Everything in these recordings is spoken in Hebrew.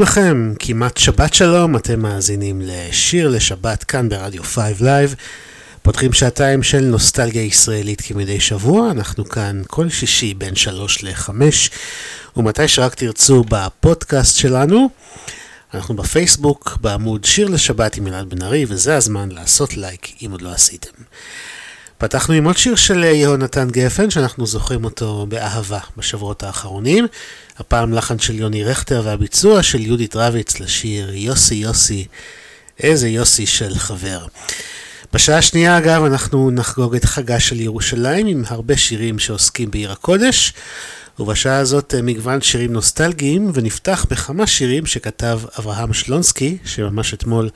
לכם, כמעט שבת שלום, אתם מאזינים לשיר לשבת כאן ברדיו 5 live. פותחים שעתיים של נוסטלגיה ישראלית כמדי שבוע, אנחנו כאן כל שישי בין 3 ל-5, ומתי שרק תרצו בפודקאסט שלנו. אנחנו בפייסבוק, בעמוד שיר לשבת עם אלעד בן ארי, וזה הזמן לעשות לייק אם עוד לא עשיתם. פתחנו עם עוד שיר של יהונתן גפן, שאנחנו זוכרים אותו באהבה בשבועות האחרונים. הפעם לחן של יוני רכטר והביצוע של יהודית רביץ לשיר יוסי יוסי, איזה יוסי של חבר. בשעה השנייה אגב אנחנו נחגוג את חגה של ירושלים עם הרבה שירים שעוסקים בעיר הקודש ובשעה הזאת אה, מגוון שירים נוסטלגיים ונפתח בכמה שירים שכתב אברהם שלונסקי שממש אתמול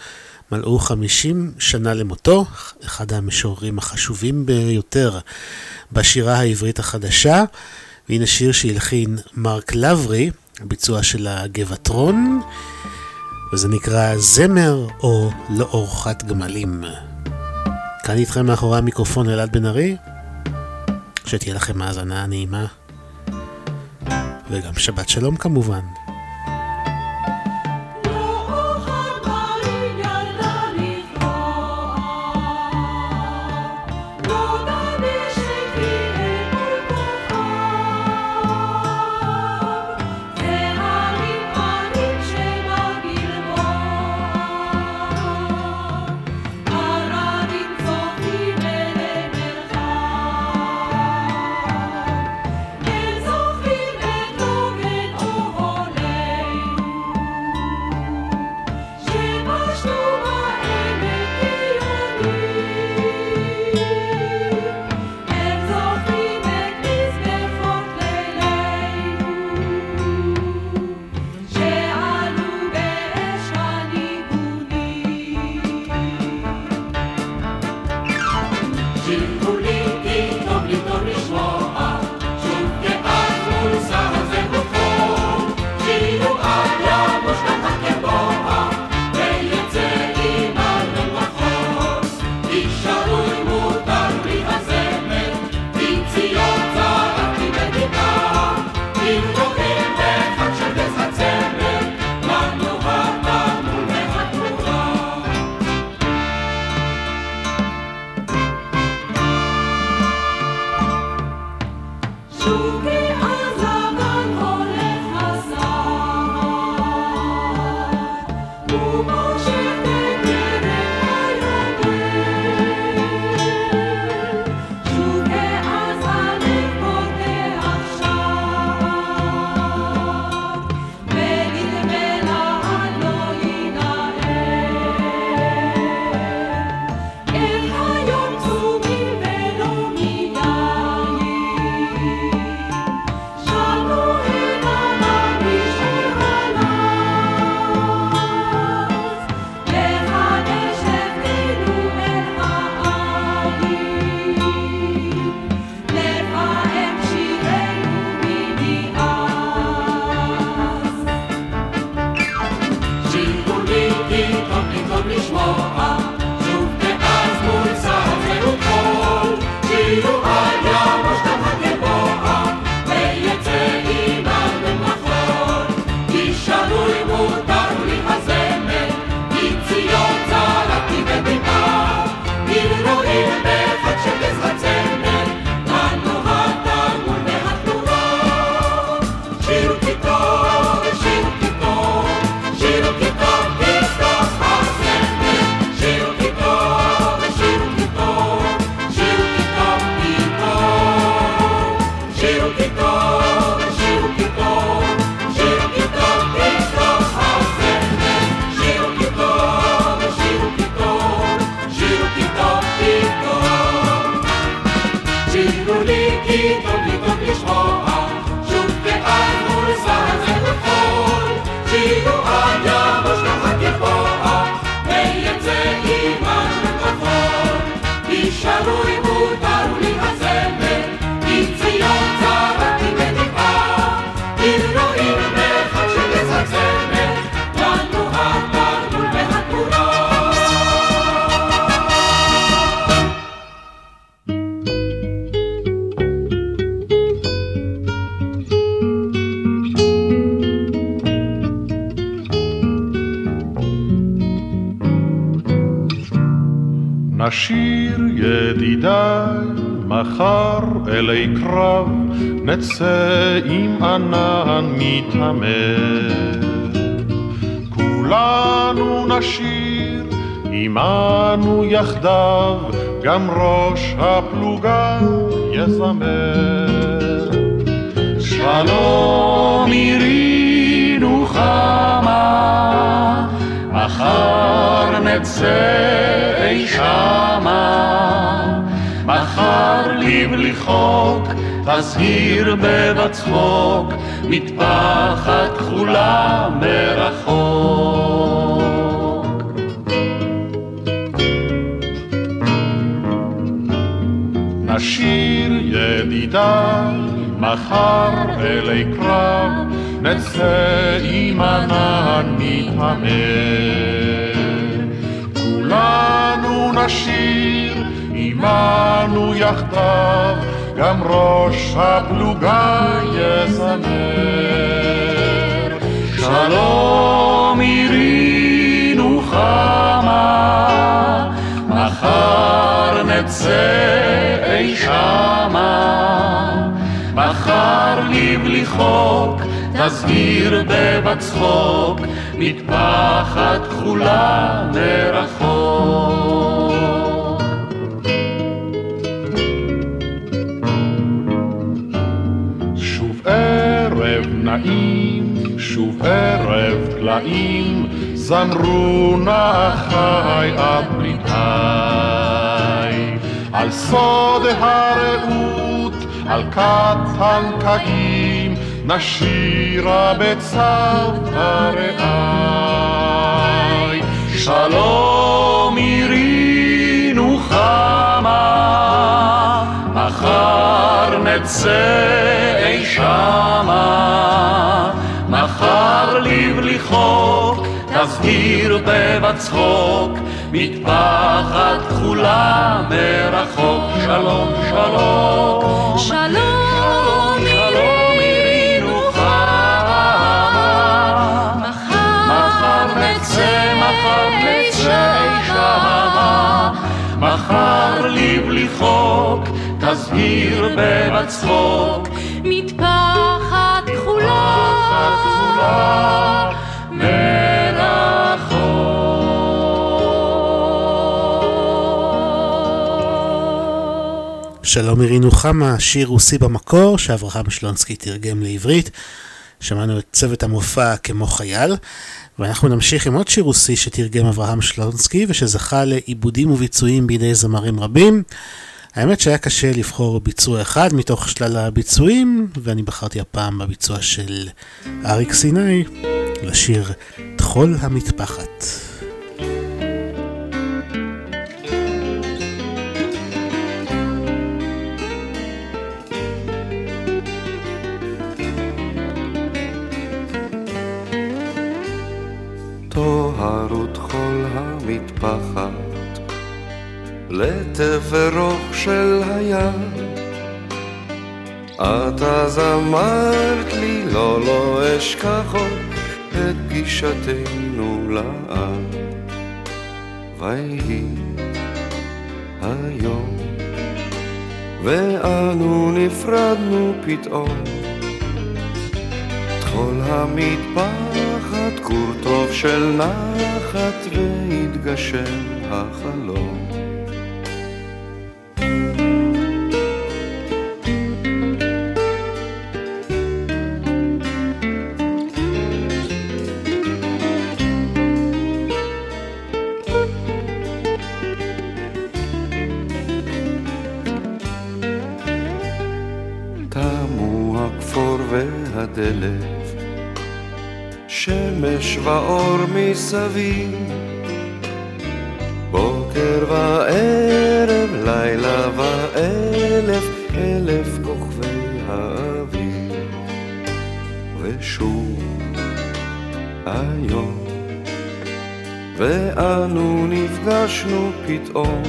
מלאו 50 שנה למותו, אחד המשוררים החשובים ביותר בשירה העברית החדשה. והנה שיר שהלחין מרק לברי, הביצוע של הגבעטרון, וזה נקרא זמר או לאורחת גמלים. כאן איתכם מאחורי המיקרופון אלעד בן ארי, שתהיה לכם האזנה נעימה, וגם שבת שלום כמובן. נשיר ידידיי, מחר אלי קרב, נצא עם ענן מתעמר. כולנו נשיר עמנו יחדיו, גם ראש הפלוגה יזמר. שלום עירי נוחמה, מחר נצא אי שמה, מחר לבליחוק, תזהיר בבצחוק, מטפחת כחולה מרחוק. נשיר ידידיי, מחר אלי קרב, נצא עם ענן מתעמר. כולנו נשיר עמנו יחדיו, גם ראש הפלוגה יזמר. שלום עירי נוחמה, מחר נצא אי שמה, מחר לבלי חוק, תזהיר בבצחוק, מטפחת כחולה מרחוק. שוב ערב נעים, שוב ערב פלאים, זמרו נחי עד בריתי. על סוד הרעות, על כת הנקעים, נשירה בצוותא רעי. שלום עירי נוחמה, מחר נצא אי שמה, מחר לבלי חוק, תזהיר בבצחוק, מטפחת כחולה מרחוק. שלום, שלום. שלום, מחר לבלי חוק, תזהיר בבצחוק, מטפחת כחולה מרחוק. שלום מירי נוחמה, שיר רוסי במקור שאברהם שלונסקי תרגם לעברית. שמענו את צוות המופע כמו חייל, ואנחנו נמשיך עם עוד שיר רוסי שתרגם אברהם שלונסקי ושזכה לעיבודים וביצועים בידי זמרים רבים. האמת שהיה קשה לבחור ביצוע אחד מתוך שלל הביצועים, ואני בחרתי הפעם בביצוע של אריק סיני לשיר טחול המטפחת. טוהרות חול המטפחת לתברוך של הים. את אז אמרת לי לא לא אשכח עוד את פגישתנו לעם ויהי היום ואנו נפרדנו פתאום. טחול המטפחת, כור טוב של נחת, והתגשם החלום. מסביב, בוקר וערב, לילה ואלף, אלף כוכבי האביב, ושוב היום, ואנו נפגשנו פתאום,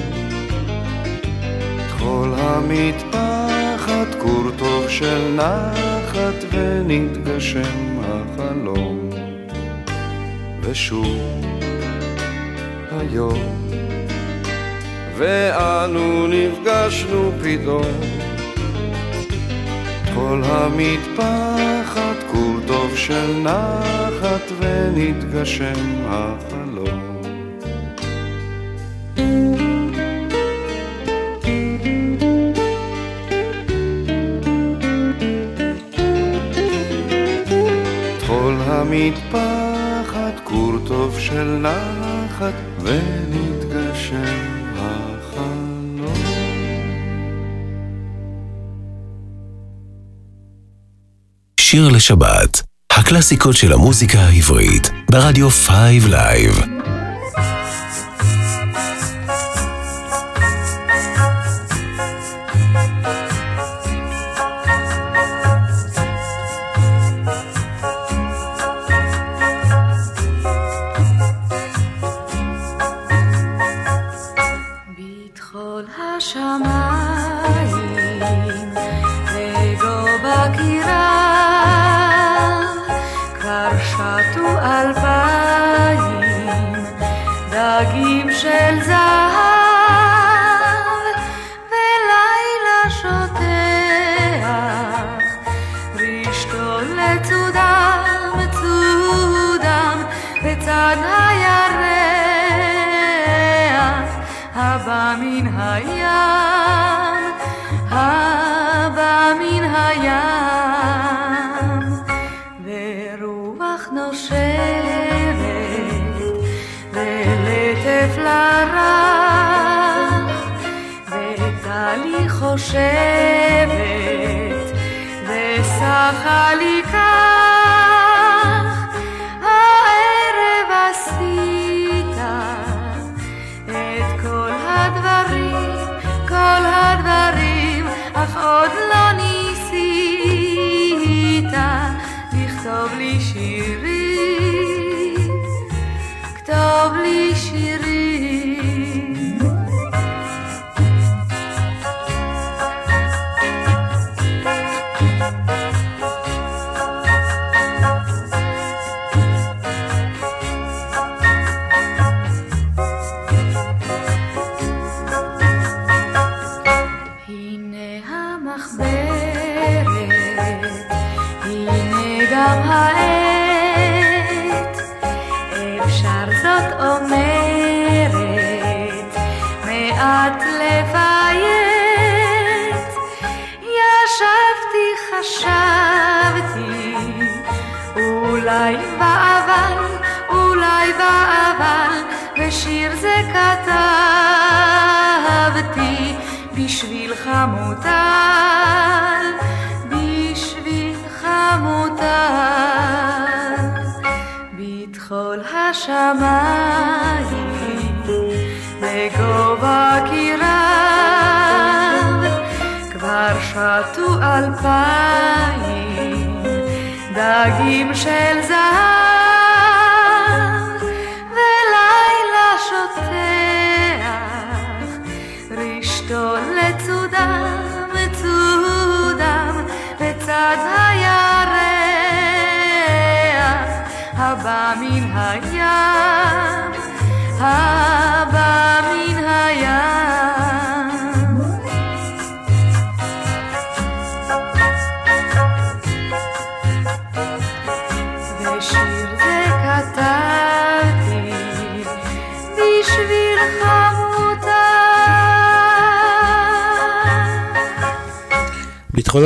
כל המטפחת כור טוב של נחת ונתגשם החלום ושוב היום. ואנו נפגשנו פתאום. כל המטפחת כור טוב של נחת ונתגשם החלום. המטפחת, טוב של נחת, ונתגשם החלום. שיר לשבת, הקלאסיקות של המוזיקה העברית, ברדיו 5 live.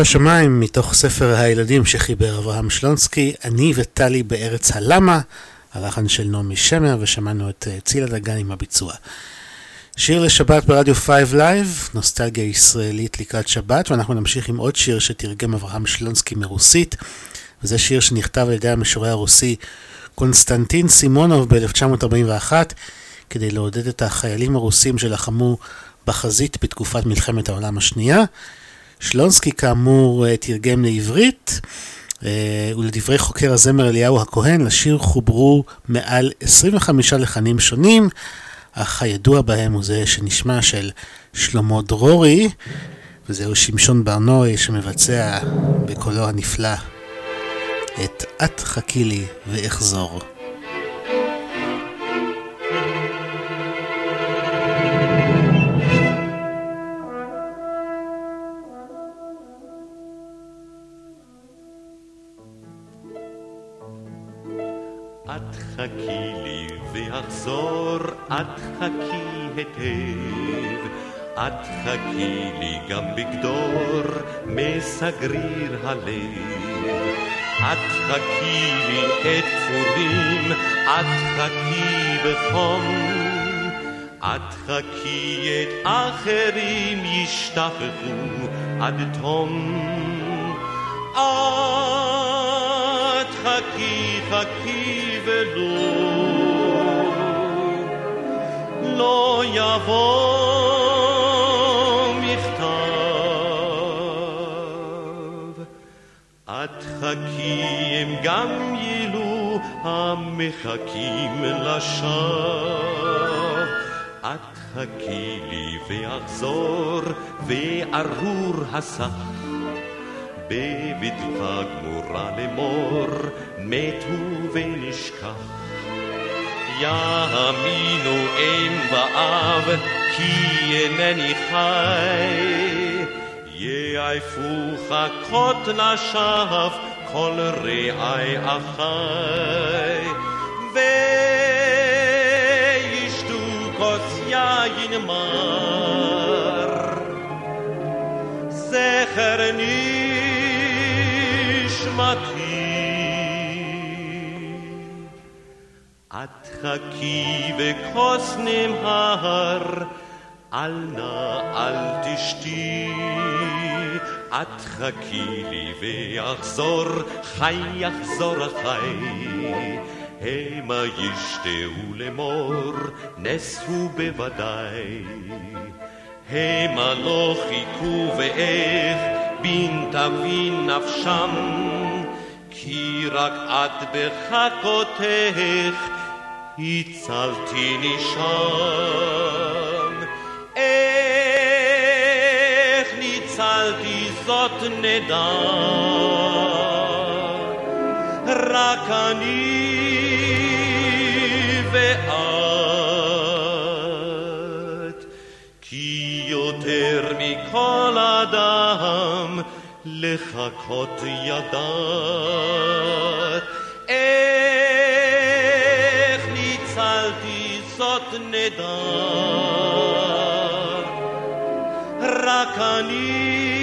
השמיים, מתוך ספר הילדים שחיבר אברהם שלונסקי, אני וטלי בארץ הלמה, הלחן של נעמי שמר, ושמענו את אה, צילה דגן עם הביצוע. שיר לשבת ברדיו 5 live, נוסטלגיה ישראלית לקראת שבת, ואנחנו נמשיך עם עוד שיר שתרגם אברהם שלונסקי מרוסית, וזה שיר שנכתב על ידי המשורר הרוסי קונסטנטין סימונוב ב-1941, כדי לעודד את החיילים הרוסים שלחמו בחזית בתקופת מלחמת העולם השנייה. שלונסקי כאמור תרגם לעברית, אה, ולדברי חוקר הזמר אליהו הכהן, לשיר חוברו מעל 25 לחנים שונים. אך הידוע בהם הוא זה שנשמע של שלמה דרורי, וזהו שמשון ברנועי שמבצע בקולו הנפלא את "את חכי לי ואחזור". את חכי היטב. את חכי לי גם בגדור, מסגריר הלב. את חכי לי את פורים, את חכי בחום. את חכי את אחרים ישתחררו עד תום. את לא יבוא מכתב. את חכי הם גם יהיו המחכים לשווא. את חכי לי ואחזור וארור הסך. בבטחה גמורה לאמור, מתו ונשכח. יאמינו אם ואב, כי אינני חי. יעפוך קות לשווא, כל רעי אחי. וישתו כוס יין מר. זכר נשמתי. חכי וכוס נמהר, אל נא אל תשתי. את חכי לי ואחזור, חי יחזור החי. המה ישתהו לאמור, נס הוא בוודאי. המה לא חיכו ואיך, בין תבין נפשם, כי רק את בחכותך הצלתיני שם. איך ניצלתי זאת נדע, רק אני ואת, כי יותר מכל אדם לחכות ידעת. נדע, רק אני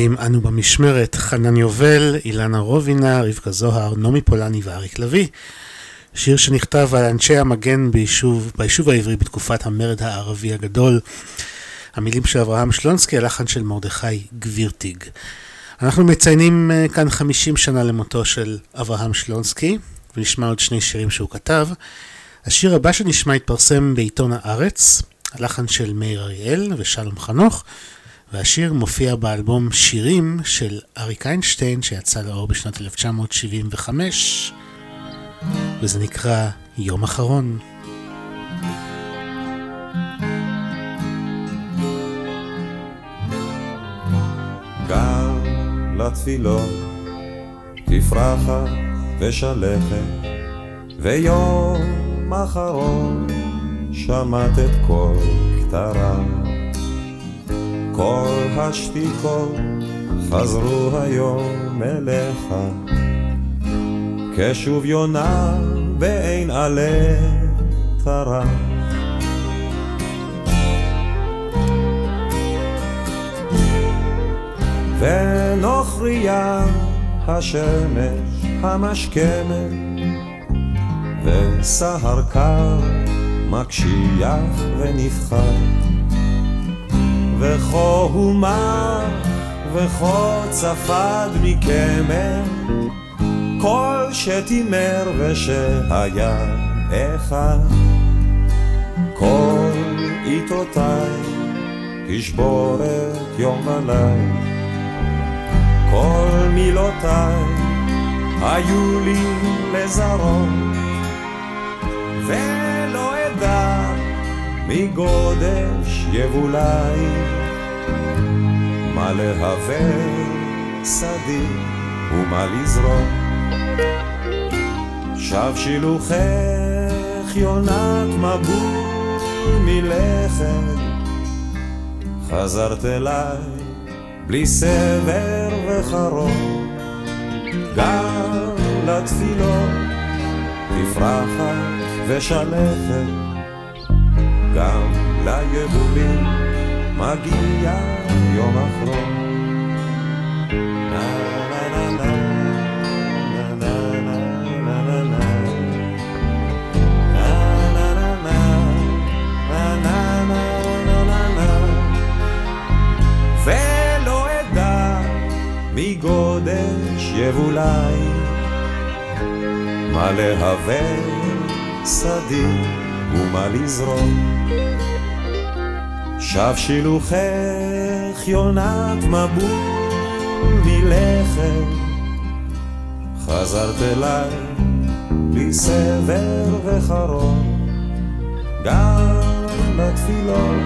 עומדים אנו במשמרת, חנן יובל, אילנה רובינה, רבקה זוהר, נעמי פולני ואריק לביא. שיר שנכתב על אנשי המגן ביישוב, ביישוב העברי בתקופת המרד הערבי הגדול. המילים של אברהם שלונסקי, הלחן של מרדכי גבירטיג. אנחנו מציינים אה, כאן 50 שנה למותו של אברהם שלונסקי, ונשמע עוד שני שירים שהוא כתב. השיר הבא שנשמע התפרסם בעיתון הארץ, הלחן של מאיר אריאל ושלום חנוך, והשיר מופיע באלבום שירים של אריק איינשטיין שיצא לאור בשנת 1975, וזה נקרא יום אחרון. גם לתפילות תפרחה ושלכת, ויום אחרון שמעת את קול כתרה. כל השתיקות חזרו היום אליך, כשוב יונה בעין עלה טרח. ונוכריה השמש המשכמת, וסהר קר מקשיח ונפחד, וכה הומר וכה צפד מקמר, כל שתימר ושהיה אחד, כל עיתותיי תשבורת יום וליל. כל מילותיי היו לי לזרות, ולא אדע מגודש יבולי, מה להווה שדי ומה לזרום. שב שילוחך יונת מבול מלכת, חזרת אליי בלי סבר וחרון, גם לתפילות תפרחת ושלכת, גם ליבולים מגיע יום אחרון. יבולי מה להווה סדיר? ומה לזרום. שב שילוחך יונת מבול מלכת, חזרת אליי בלי סבר וחרון, גם לתפילות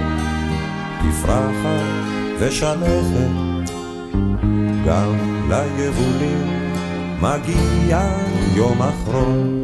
תפרחת ושלכת, גם ליבולים מגיע יום אחרון.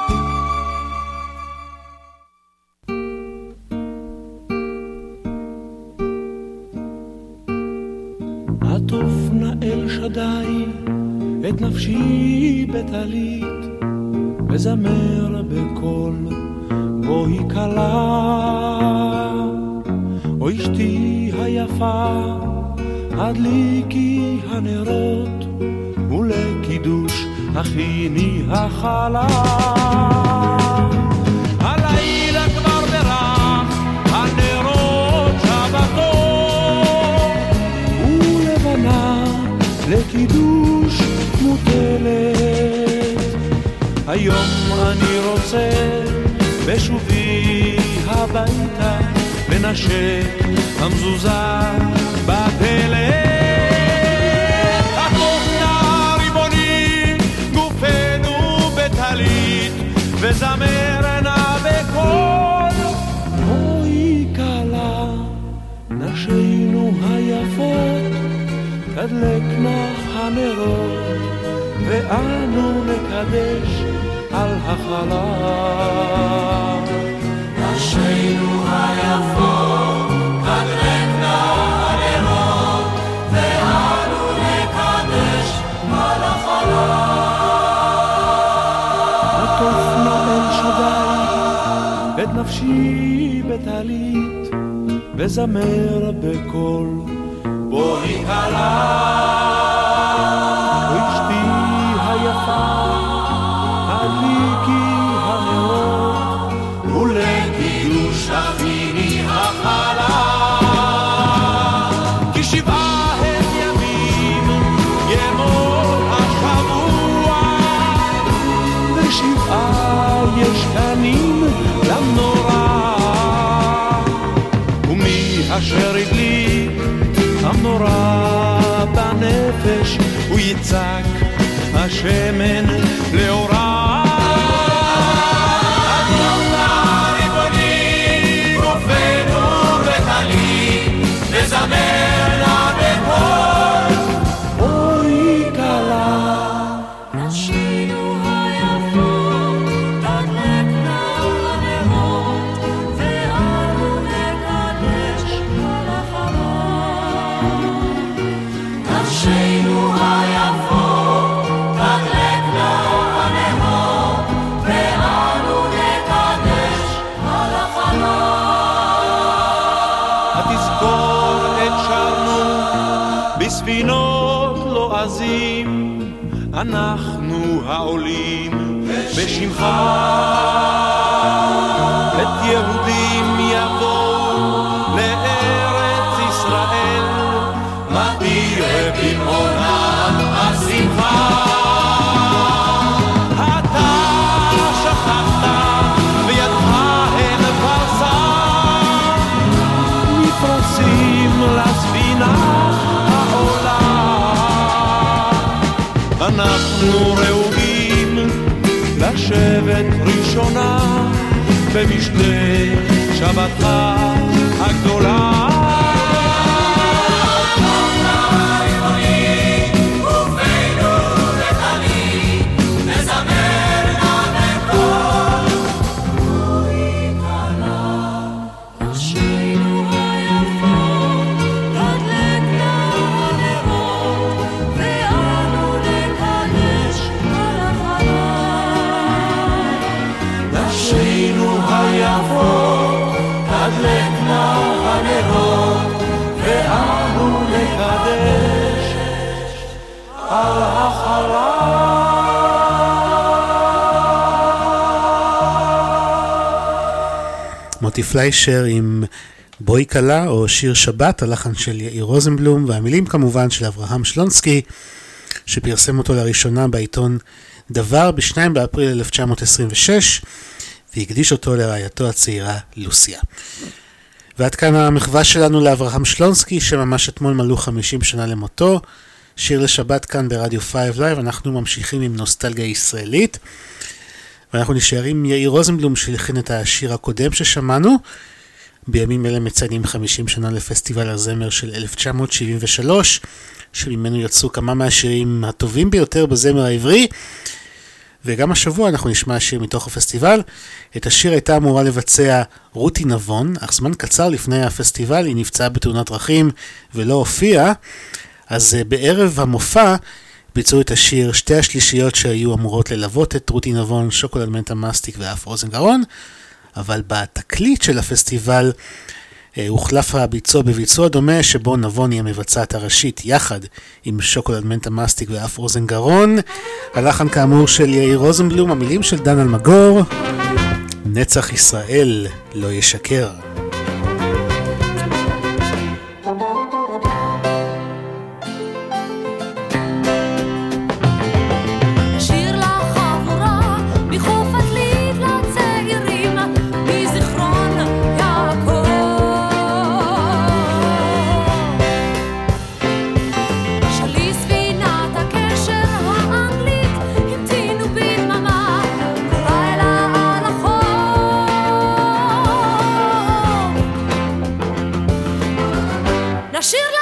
את יהודים יבואו לארץ ישראל, תראה במעונם השמחה. אתה לשבת ראשונה במשתה שבתך הגדולה. מוטי פליישר עם בואי כלה או שיר שבת, הלחן של יאיר רוזנבלום, והמילים כמובן של אברהם שלונסקי, שפרסם אותו לראשונה בעיתון דבר ב-2 באפריל 1926, והקדיש אותו לרעייתו הצעירה לוסיה. ועד כאן המחווה שלנו לאברהם שלונסקי, שממש אתמול מלאו 50 שנה למותו. שיר לשבת כאן ברדיו 5 live, אנחנו ממשיכים עם נוסטלגיה ישראלית. ואנחנו נשארים עם יאיר רוזנבלום שהלחין את השיר הקודם ששמענו. בימים אלה מציינים 50 שנה לפסטיבל הזמר של 1973, שממנו יצאו כמה מהשירים הטובים ביותר בזמר העברי. וגם השבוע אנחנו נשמע שיר מתוך הפסטיבל. את השיר הייתה אמורה לבצע רותי נבון, אך זמן קצר לפני הפסטיבל היא נפצעה בתאונת דרכים ולא הופיעה. אז אה, בערב המופע ביצעו את השיר שתי השלישיות שהיו אמורות ללוות את רותי נבון, שוקולד מנטה מסטיק ואף אוזן גרון, אבל בתקליט של הפסטיבל אה, הוחלף הביצוע בביצוע דומה שבו נבון היא המבצעת הראשית יחד עם שוקולד מנטה מסטיק ואף אוזן גרון. הלחן כאמור של יאיר רוזנבלום, המילים של דן אלמגור, נצח ישראל לא ישקר. נשיר לחבורה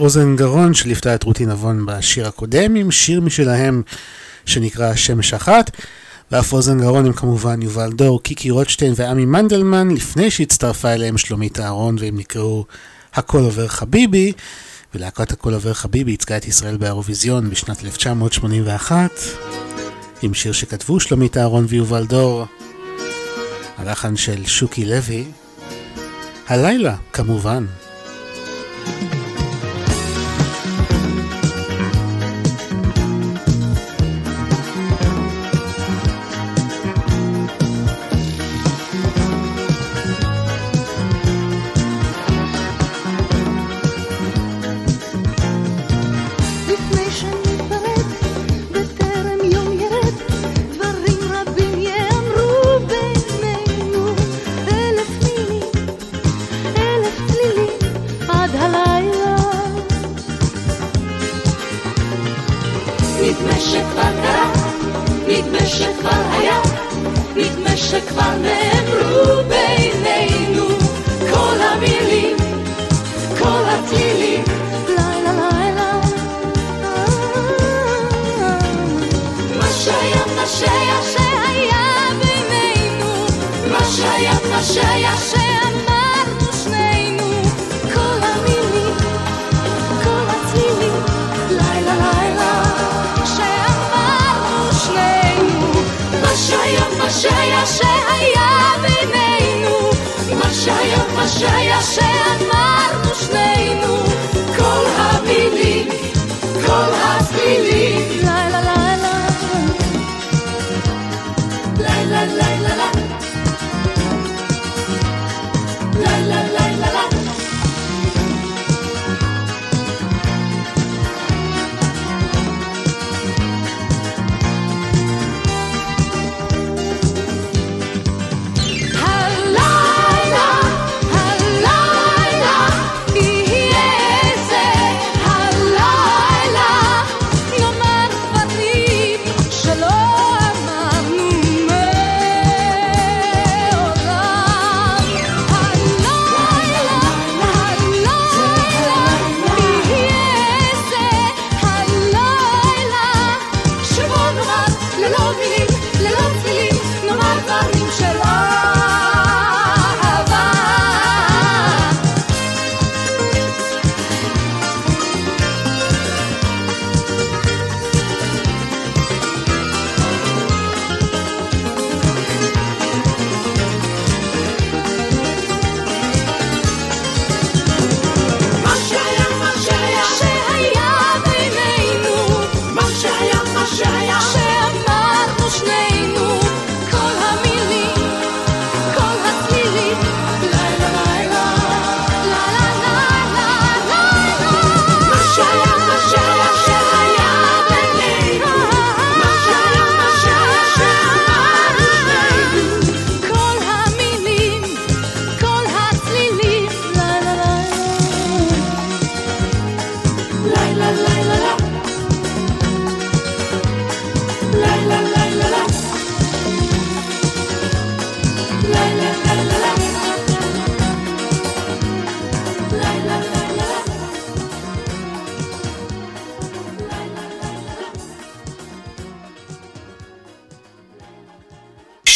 אוזן גרון שליוותה את רותי נבון בשיר הקודם עם שיר משלהם שנקרא שמש אחת. ואף אוזן גרון הם כמובן יובל דור, קיקי רוטשטיין ועמי מנדלמן, לפני שהצטרפה אליהם שלומית אהרון והם נקראו הכל עובר חביבי, ולהקת הכל עובר חביבי ייצגה את ישראל באירוויזיון בשנת 1981, עם שיר שכתבו שלומית אהרון ויובל דור, הלחן של שוקי לוי, הלילה כמובן.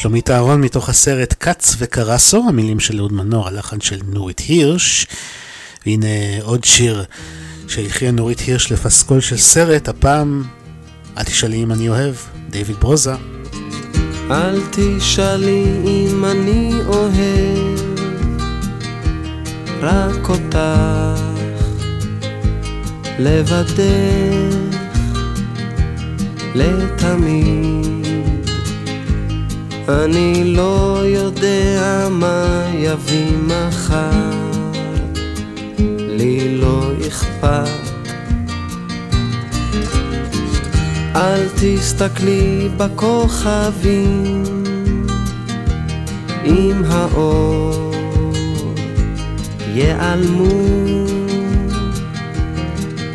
שלומית אהרון מתוך הסרט "כץ וקרסו", המילים של אהוד מנור, הלחן של נורית הירש. והנה עוד שיר שהכריעה נורית הירש לפסקול של סרט, הפעם "אל תשאלי אם אני אוהב", דיוויד ברוזה. אל תשאלי אם אני אוהב, רק אותך, לבדך, לתמיד. אני לא יודע מה יביא מחר, לי לא אכפת. אל תסתכלי בכוכבים עם האור ייעלמו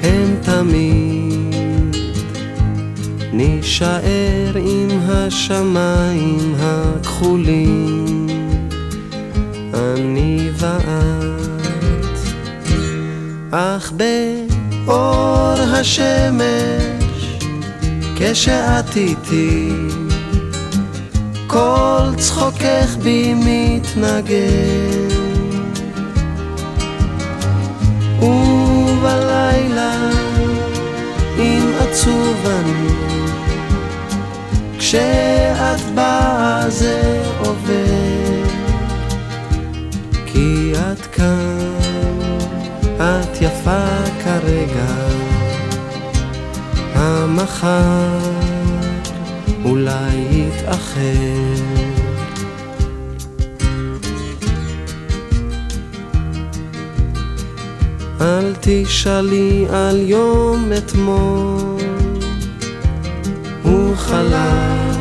הם תמיד נישאר עם השמיים הכחולים. אני ואת אך באור השמש כשאת איתי כל צחוקך בי מתנגן. ובלילה אם עצוב אני כשאת באה זה עובר כי את כאן, את יפה כרגע. המחר אולי יתאחר אל תשאלי על יום אתמול, הוא חלף,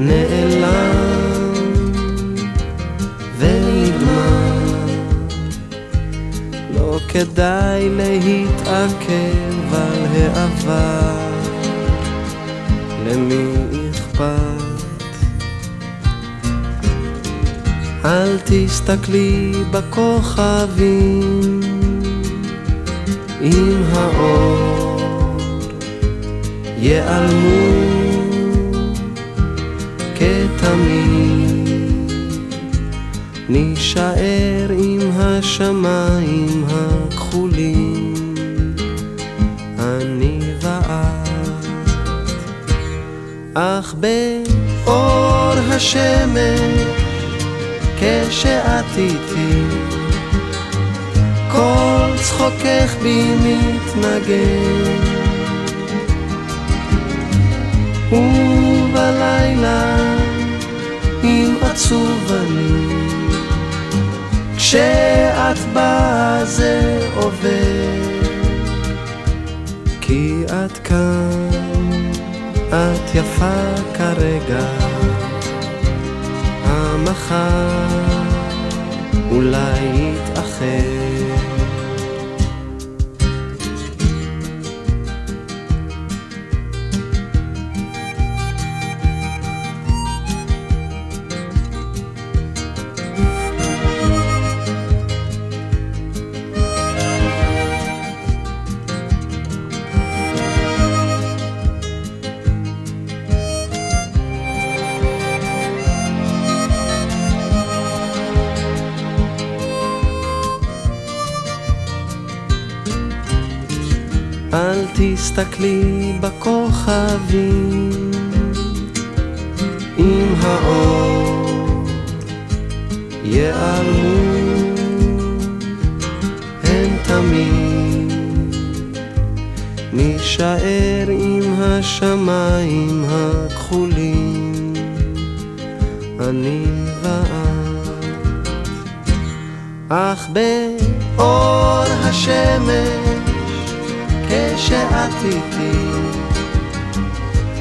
נעלם ונגמר. לא כדאי להתעכב על העבר, למי אכפת? אל תסתכלי בכוכבים עם האור ייעלמו כתמיד. נישאר עם השמיים הכחולים. אני ואת אך באור השמש כשאת איתי כל צחוקך בי מתנגן ובלילה אם עצוב אני. כשאת באה זה עובר כי את כאן, את יפה כרגע. המחר אולי יתאחר. תסתכלי בכוכבים. עם האור ייעלמו הם תמיד נישאר עם השמיים הכחולים. אני ואת אך באור השמש כשאת איתי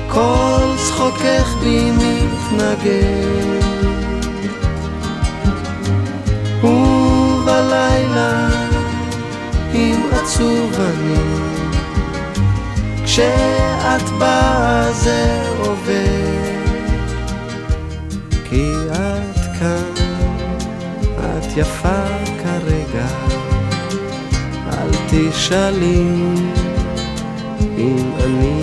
כל צחוקך בי מתנגן. ובלילה אם עצוב אני כשאת באה זה עובר כי את כאן, את יפה כרגע אל תשאלי אם אני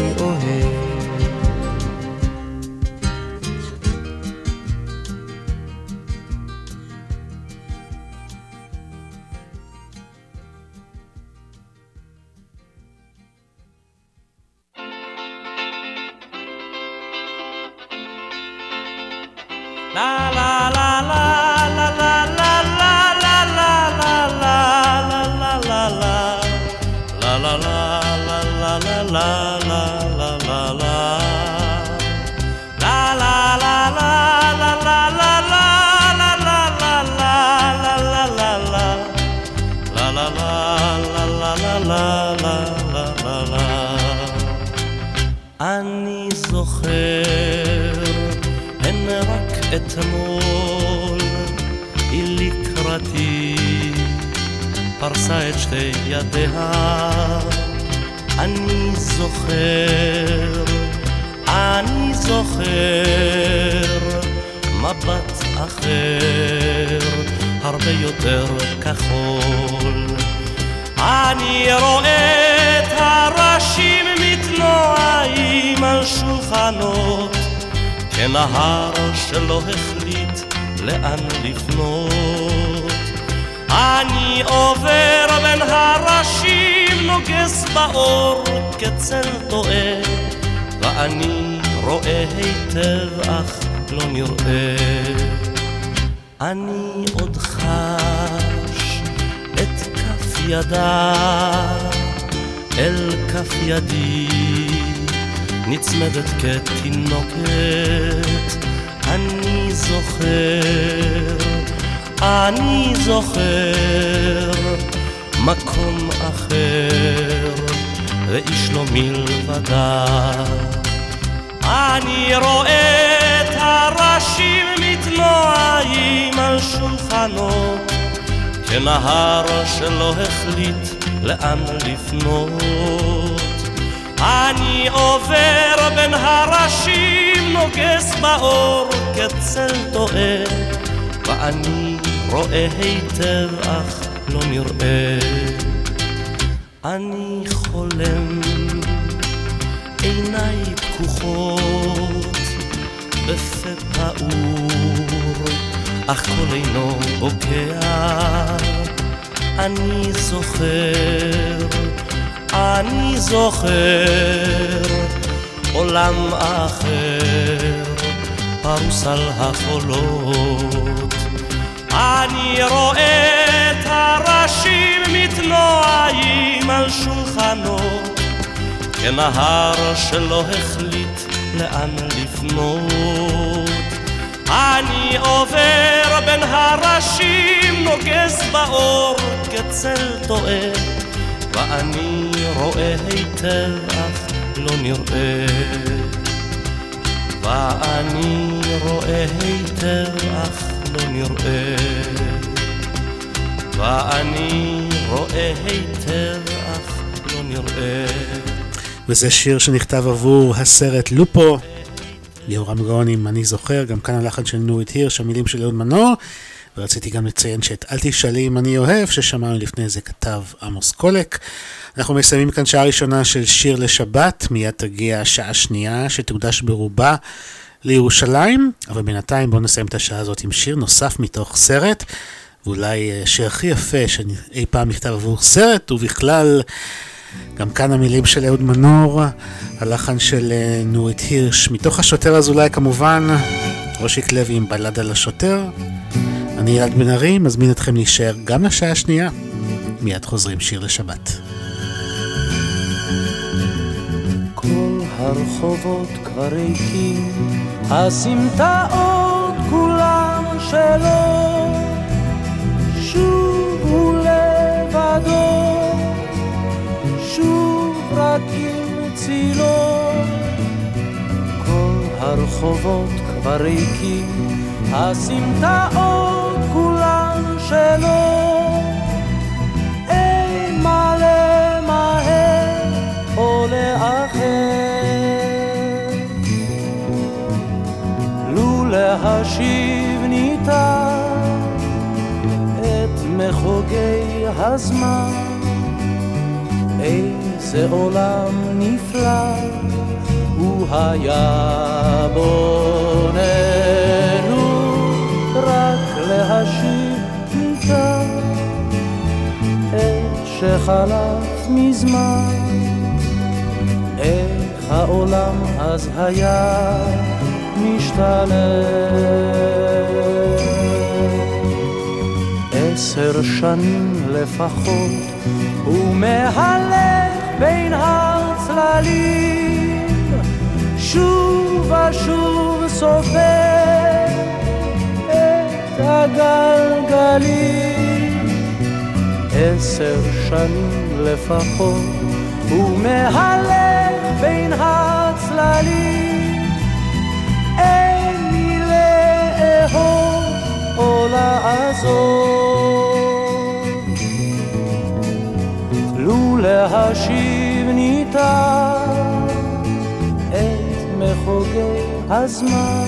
היטב אך לא נראה. אני חולם, עיניי פקוחות, בפה פעור, אך קול אינו בוקע. אני זוכר אני זוכר עולם אחר פרוס על החולות. רואה את הראשים מתנועים על שולחנות כנהר שלא החליט לאן לפנות. אני עובר בין הראשים נוגס באור כצל טועה. ואני רואה היטב אך לא נראה. ואני רואה היטב אך לא נראה ואני רואה היטב אך לא נראה. וזה שיר שנכתב עבור הסרט לופו, יהורם גאון עם אני זוכר, גם כאן הלחן של נורית הירש, המילים של אהוד מנור. ורציתי גם לציין שאת אל תשאלי אם אני אוהב, ששמענו לפני זה כתב עמוס קולק. אנחנו מסיימים כאן שעה ראשונה של שיר לשבת, מיד תגיע שעה שנייה שתוקדש ברובה לירושלים, אבל בינתיים בואו נסיים את השעה הזאת עם שיר נוסף מתוך סרט, ואולי אה, שיר הכי יפה שאי פעם נכתב עבור סרט, ובכלל... גם כאן המילים של אהוד מנור, הלחן של אה, נורית הירש, מתוך השוטר אזולאי כמובן, רושיק לוי עם בלד על השוטר. אני אלעד בן ארי, מזמין אתכם להישאר גם לשעה השנייה. מיד חוזרים שיר לשבת. כל הרחובות כבר ריקים, הסמטאות כולם שלו, שוב הוא לבדו, שוב רק עם צילו. כל הרחובות כבר ריקים, הסמטאות כולן שלו. אין מה למהר או לאחר. לו להשיב ניתן מחוגי הזמן, איזה עולם נפלא הוא היה בוננו רק להשיב ניתן את שחלף מזמן. איך העולם אז היה משתנה עשר שנים לפחות הוא מהלך בין הצללים שוב ושוב סופר את הגלגלים עשר שנים לפחות הוא מהלך בין הצללים אין לי לאן לעזוב. לו להשיב ניתן את מחוגי הזמן,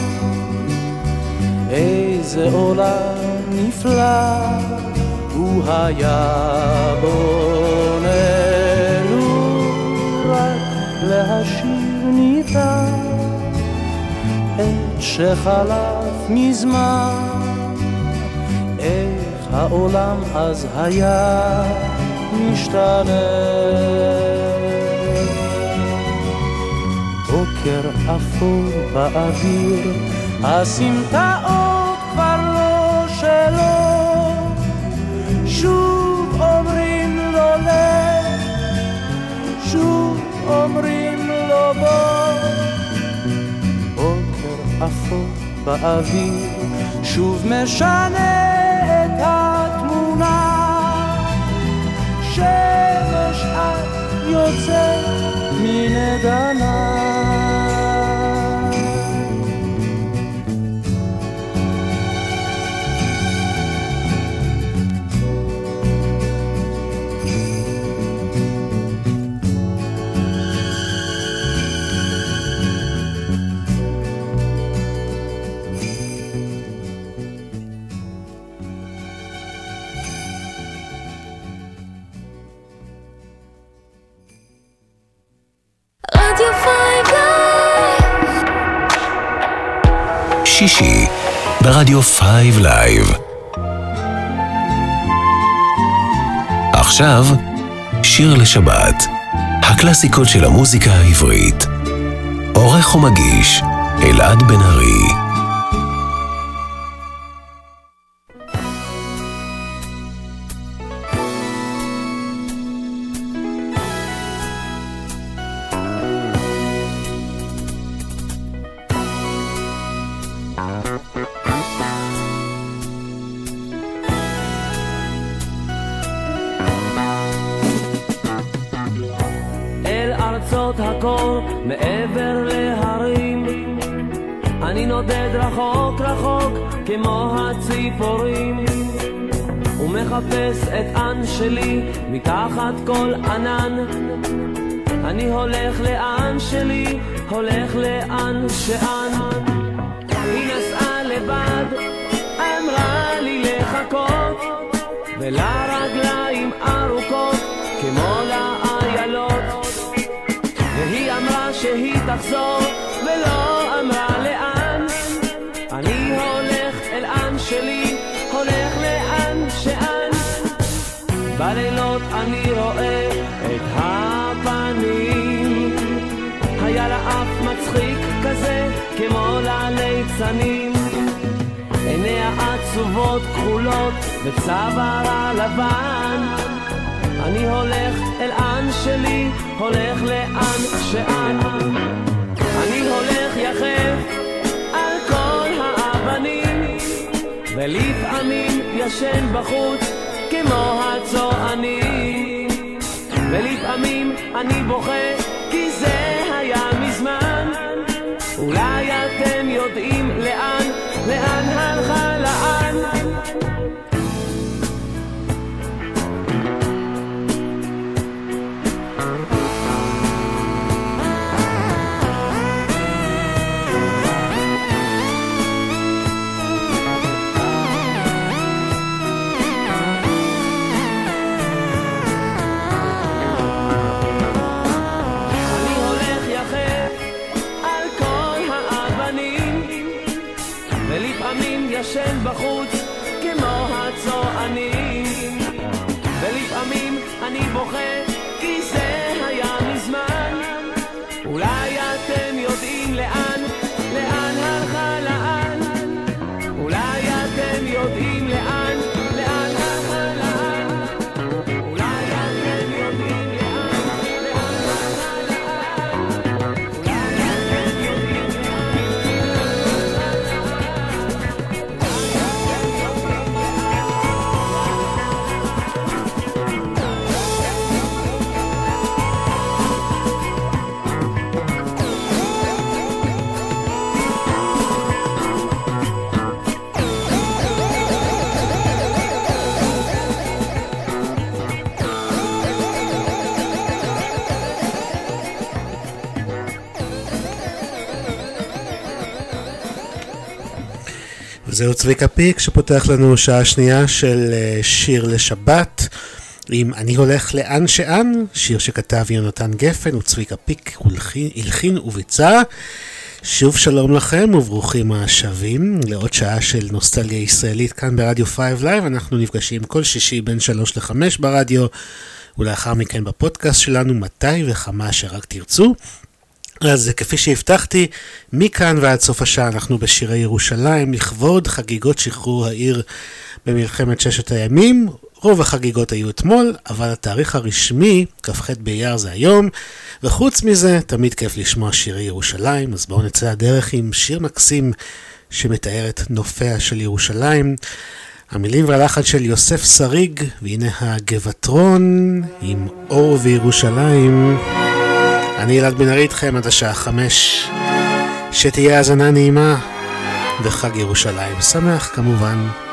איזה עולם נפלא הוא היה בוננו רק להשיב ניתן את שחלף מזמן. איך העולם אז היה משתנה. בוקר אפור באוויר הסמטאות כבר לא שלו. שוב אומרים לו לך. שוב אומרים לו בוא. בוקר אפור באוויר שוב משנה את התמונה שמש את יוצאת מן עדנה שישי ברדיו Five Live. עכשיו, שיר לשבת, הקלאסיקות של המוזיקה העברית. עורך ומגיש, אלעד בן ארי. זהו צביקה פיק שפותח לנו שעה שנייה של אה, שיר לשבת עם אני הולך לאן שאן, שיר שכתב יונתן גפן וצביקה פיק הלחין, וביצע. שוב שלום לכם וברוכים השבים לעוד שעה של נוסטלגיה ישראלית כאן ברדיו 5 live. אנחנו נפגשים כל שישי בין 3 ל-5 ברדיו ולאחר מכן בפודקאסט שלנו מתי וכמה שרק תרצו. אז כפי שהבטחתי, מכאן ועד סוף השעה אנחנו בשירי ירושלים לכבוד חגיגות שחרור העיר במלחמת ששת הימים. רוב החגיגות היו אתמול, אבל התאריך הרשמי, כ"ח באייר זה היום, וחוץ מזה, תמיד כיף לשמוע שירי ירושלים, אז בואו נצא לדרך עם שיר מקסים שמתאר את נופיה של ירושלים. המילים והלחן של יוסף שריג, והנה הגבעטרון עם אור וירושלים. אני אלעד בן ארי איתכם עד השעה חמש. שתהיה האזנה נעימה וחג ירושלים שמח כמובן.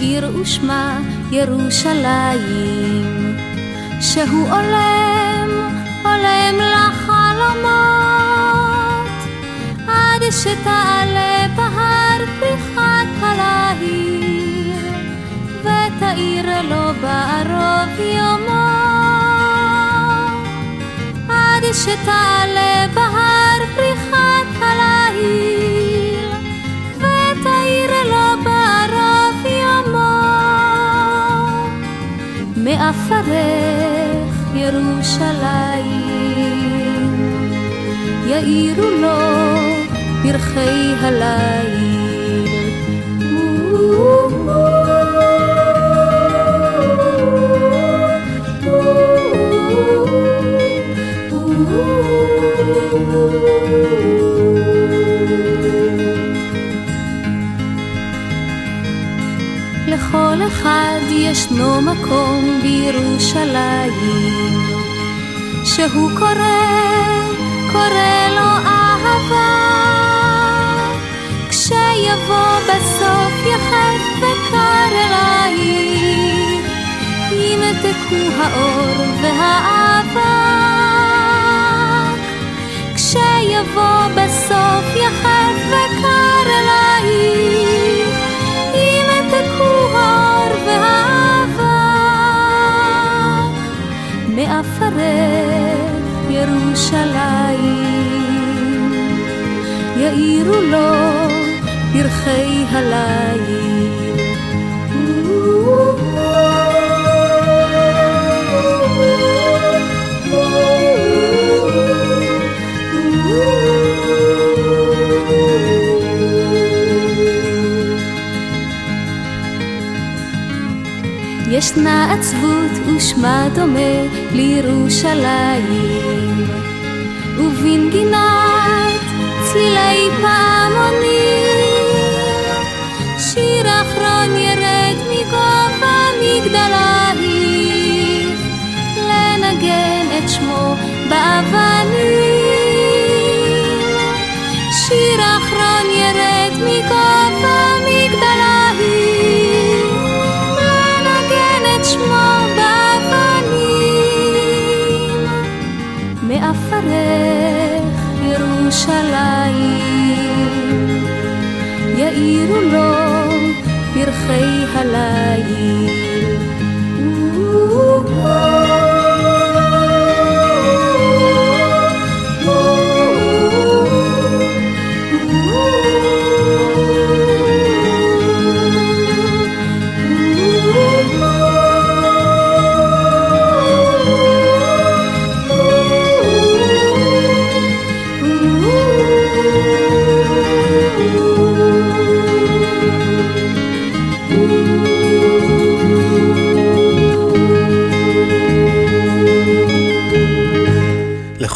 עיר ושמה ירושלים, שהוא עולם, עולם לחלומות, עד שתעלה בהר פריחת הלהיר, ותאיר לו בערוב יומו. עד שתעלה בהר מעפרך ירושלים, יאירו לו פרחי הליל. אחד ישנו מקום בירושלים שהוא קורא, קורא לו אהבה. כשיבוא בסוף יחד וקר אלייך ימתקו האור והאבק. כשיבוא בסוף יחד מעפרך ירושלים. יאירו לו פרחי הליל ישנה עצבות ושמה דומה לירושלים ובנגינת צלילי פעמונים פרחי הליל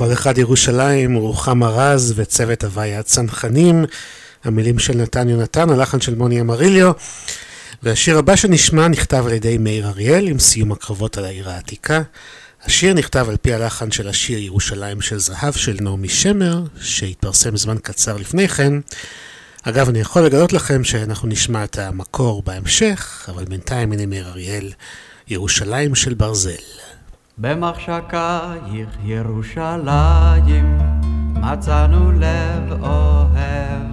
לכל אחד ירושלים, רוחמה רז וצוות הוואי הצנחנים, המילים של נתן יונתן, הלחן של מוני אמריליו. והשיר הבא שנשמע נכתב על ידי מאיר אריאל עם סיום הקרבות על העיר העתיקה. השיר נכתב על פי הלחן של השיר ירושלים של זהב של נעמי שמר, שהתפרסם זמן קצר לפני כן. אגב, אני יכול לגלות לכם שאנחנו נשמע את המקור בהמשך, אבל בינתיים הנה מאיר אריאל, ירושלים של ברזל. במחשקייך ירושלים מצאנו לב אוהב.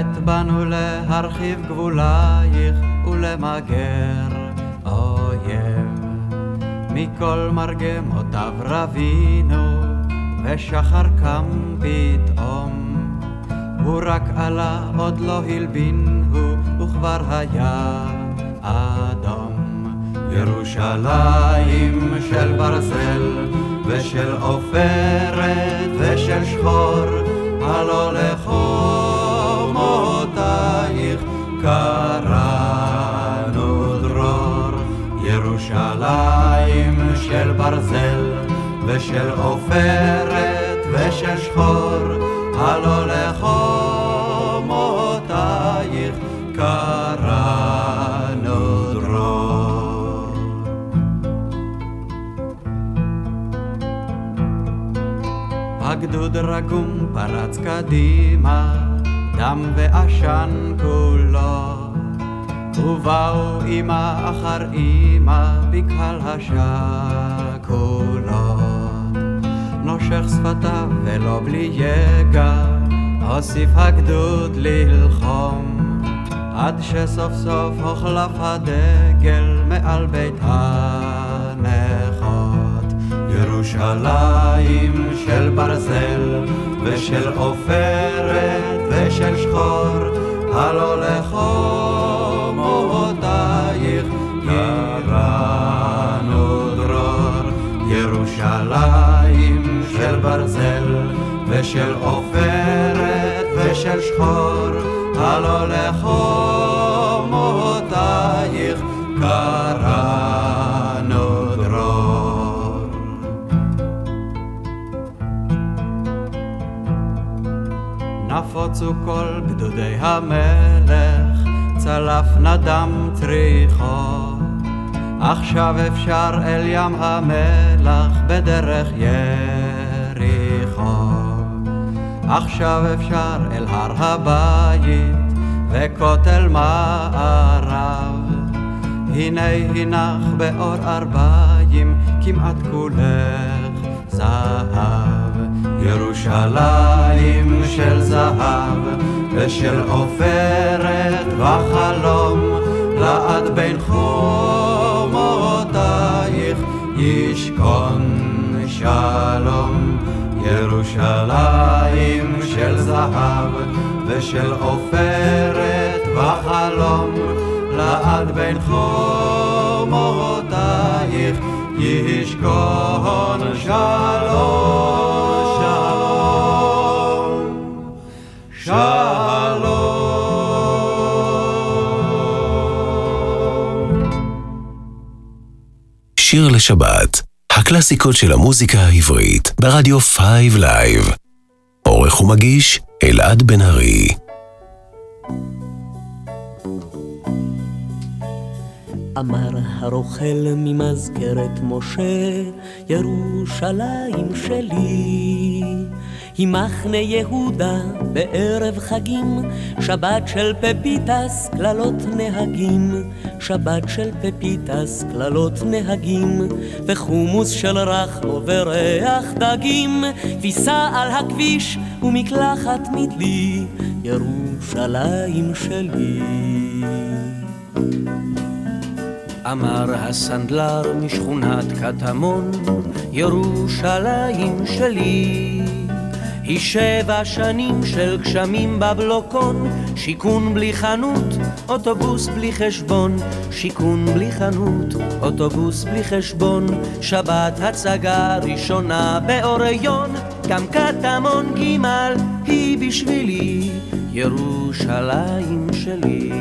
את בנו להרחיב גבולייך ולמגר אויב. מכל מרגמותיו רבינו ושחר קם פתאום. הוא רק עלה עוד לא הלבין הוא וכבר היה אדום ירושלים של ברזל ושל עופרת ושל שחור, הלא לחומותייך קראנו דרור. ירושלים של ברזל ושל עופרת ושל שחור, הלא לחומותייך הגדוד רגום פרץ קדימה, דם ועשן כולו, ובאו אמא אחר אמא בקהל השקולות. נושך שפתיו ולא בלי יגע, הוסיף הגדוד ללחום. עד שסוף סוף הוחלף הדגל מעל בית הנכות. ירושלים של ברזל ושל עופרת ושל שחור, הלא לחומותייך ירנו דרור. ירושלים של ברזל ושל עופרת ושל שחור, הלא לחומותייך קראנו נפוצו כל גדודי המלך, צלף נדם צריחו. עכשיו אפשר אל ים המלח בדרך יריחו. עכשיו אפשר אל הר הבית וכותל מערב. הנה הנך באור ארבעים כמעט כולך זהב. ירושלים של זהב ושל עופרת וחלום לעד בין חומותייך ישכון שלום. ירושלים של זהב ושל עופרת וחלום לעד בין חומותייך ישכון שלום שלום שיר לשבת, הקלאסיקות של המוזיקה העברית, ברדיו 5 live. עורך ומגיש, אלעד בן ארי. אמר הרוכל ממזכרת משה, ירושלים שלי. היא מחנה יהודה בערב חגים, שבת של פפיטס, קללות נהגים. שבת של פפיטס, קללות נהגים, וחומוס של רחמו וריח דגים, כביסה על הכביש ומקלחת מדלי, ירושלים שלי. אמר הסנדלר משכונת קטמון, ירושלים שלי. היא שבע שנים של גשמים בבלוקון, שיכון בלי חנות, אוטובוס בלי חשבון, שיכון בלי חנות, אוטובוס בלי חשבון, שבת הצגה ראשונה באוריון, גם קטמון ג' היא בשבילי, ירושלים שלי.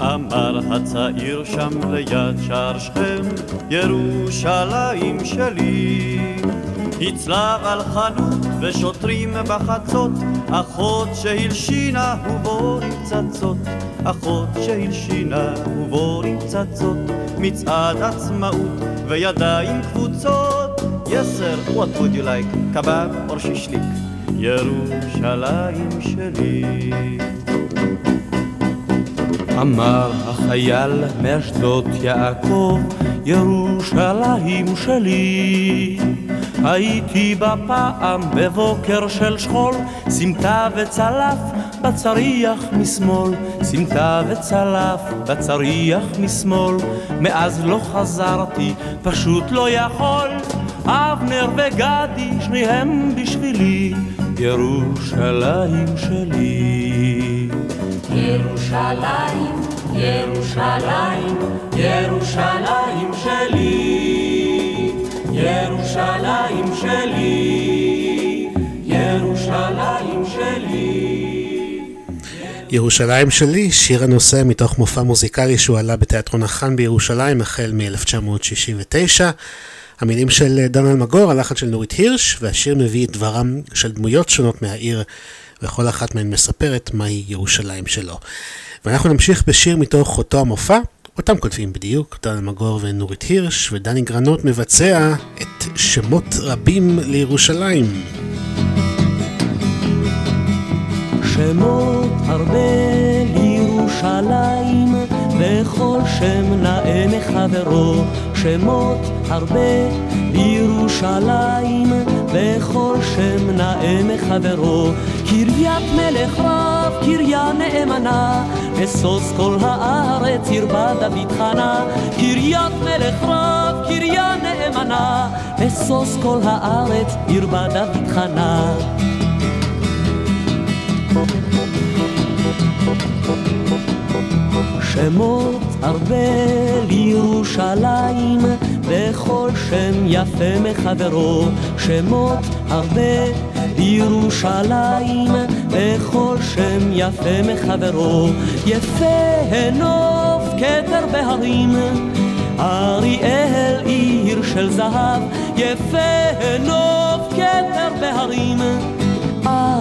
אמר הצעיר שם ליד שער שכם, ירושלים שלי. הצלב על חנות ושוטרים בחצות, אחות שהלשינה ובו פצצות, אחות שהלשינה ובו פצצות, מצעד עצמאות וידיים קבוצות. Yes sir, what would you like? קבב או שישליק? ירושלים שלי. אמר החייל מאשדות יעקב, ירושלים שלי. הייתי בה פעם בבוקר של שכול, סמטה וצלף בצריח משמאל, סמטה וצלף בצריח משמאל, מאז לא חזרתי, פשוט לא יכול. אבנר וגדי, שניהם בשבילי, ירושלים שלי. ירושלים, ירושלים, ירושלים שלי, ירושלים שלי, ירושלים שלי. ירושלים שלי, שיר הנושא מתוך מופע מוזיקלי שהוא עלה בתיאטרון החאן בירושלים החל מ-1969. המילים של דן אלמגור, הלחץ של נורית הירש, והשיר מביא את דברם של דמויות שונות מהעיר, וכל אחת מהן מספרת מהי ירושלים שלו. ואנחנו נמשיך בשיר מתוך אותו המופע, אותם כותבים בדיוק, דן אלמגור ונורית הירש, ודני גרנות מבצע את שמות רבים לירושלים. שמות הרבה ירושלים, וכל שם נאה מחברו, שמות הרבה לירושלים, וכל שם נאה מחברו. קריית מלך רב, קריה נאמנה, משוש כל הארץ הרבה דוד חנה. קריית מלך רב, קריה נאמנה, משוש כל הארץ הרבה דוד חנה. שמות הרבה לירושלים, וכל שם יפה מחברו. שמות הרבה לירושלים, וכל שם יפה מחברו. יפה הנוף כתר בהרים, אריאל עיר של זהב. יפה הנוף כתר בהרים.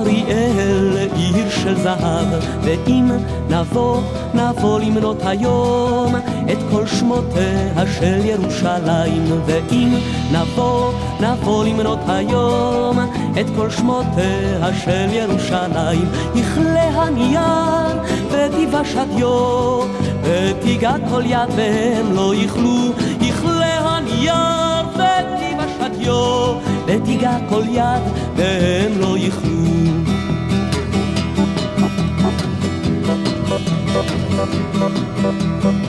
אריאל עיר של זהב, ואם נבוא, נבוא למנות היום את כל שמותיה של ירושלים, ואם נבוא, נבוא למנות היום את כל שמותיה של ירושלים, יכלה הנייר ותיבש הדיו, ותיגע כל יד והם לא יכלו, יכלה הנייר ותיבש הדיו, ותיגע כל יד והם לא יכלו.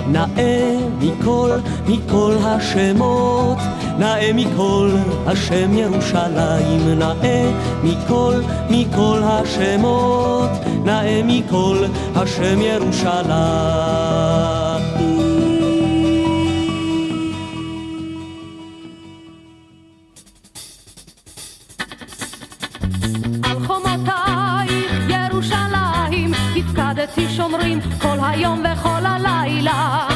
נאה מכל, מכל השמות, נאה מכל השם ירושלים, נאה מכל, מכל השמות, נאה מכל השם ירושלים. שומרים כל היום וכל הלילה.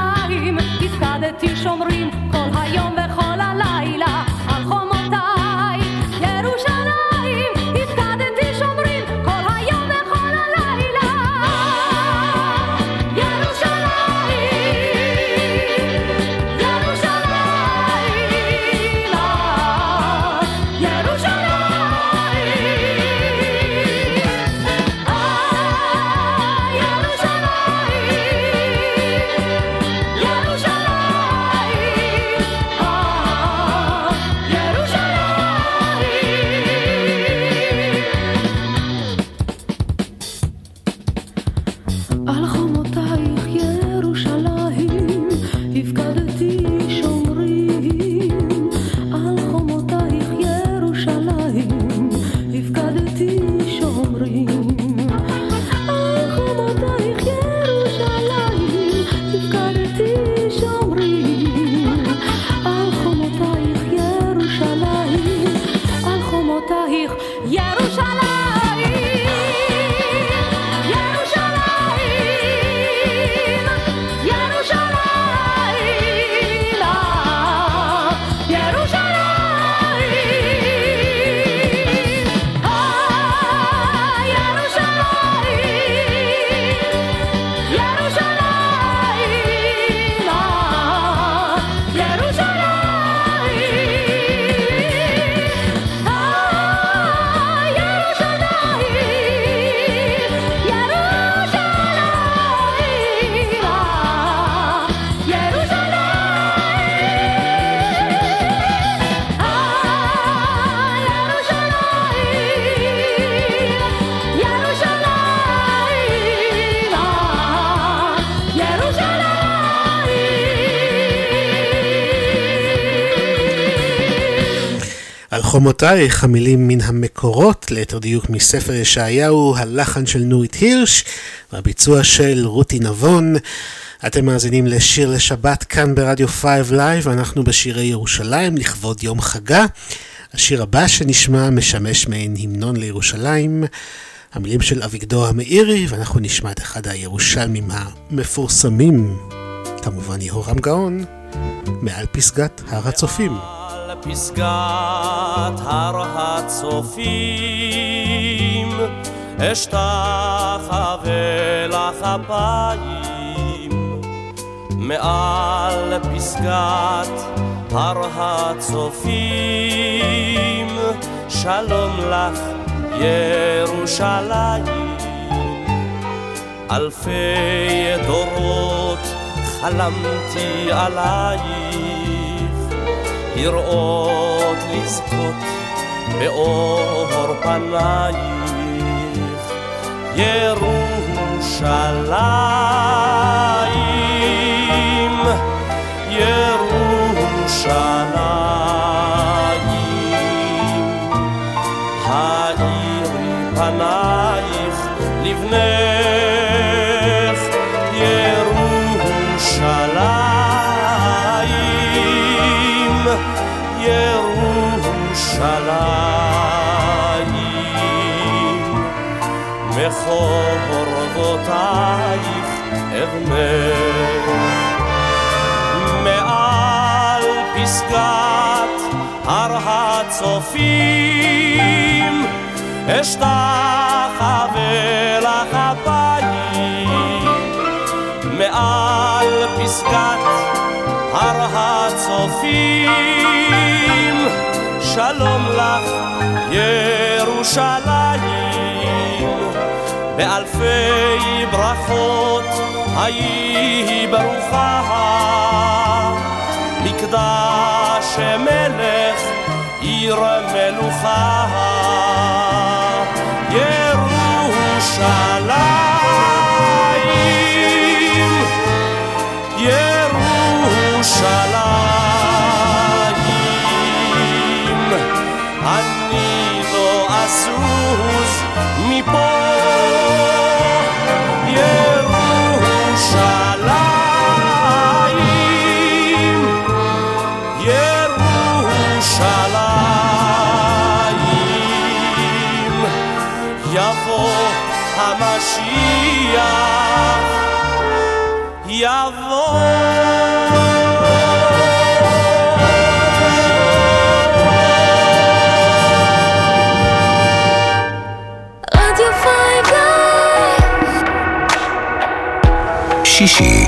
ירושלים הפקדתי שומרים חומותייך, המילים מן המקורות, ליתר דיוק מספר ישעיהו, הלחן של נורית הירש, והביצוע של רותי נבון. אתם מאזינים לשיר לשבת כאן ברדיו 5 live, אנחנו בשירי ירושלים לכבוד יום חגה. השיר הבא שנשמע משמש מעין המנון לירושלים. המילים של אביגדור המאירי, ואנחנו נשמע את אחד הירושלמים המפורסמים, כמובן יהורם גאון, מעל פסגת הר הצופים. פסגת הר הצופים, אשתחווה לך אפיים. מעל פסגת הר הצופים, שלום לך ירושלים. אלפי דורות חלמתי עלייך, לראות לזכות באור פנייך, ירושלים, ירושלים, מחורבותייך אבנך, מעל פסגת הר הצופים, אשתחווה לך אפיים, מעל פסגת הר הצופים, שלום לך ירושלים, באלפי ברכות היי ברוכה, מקדש מלך עיר מלוכה, ירושלים, שישי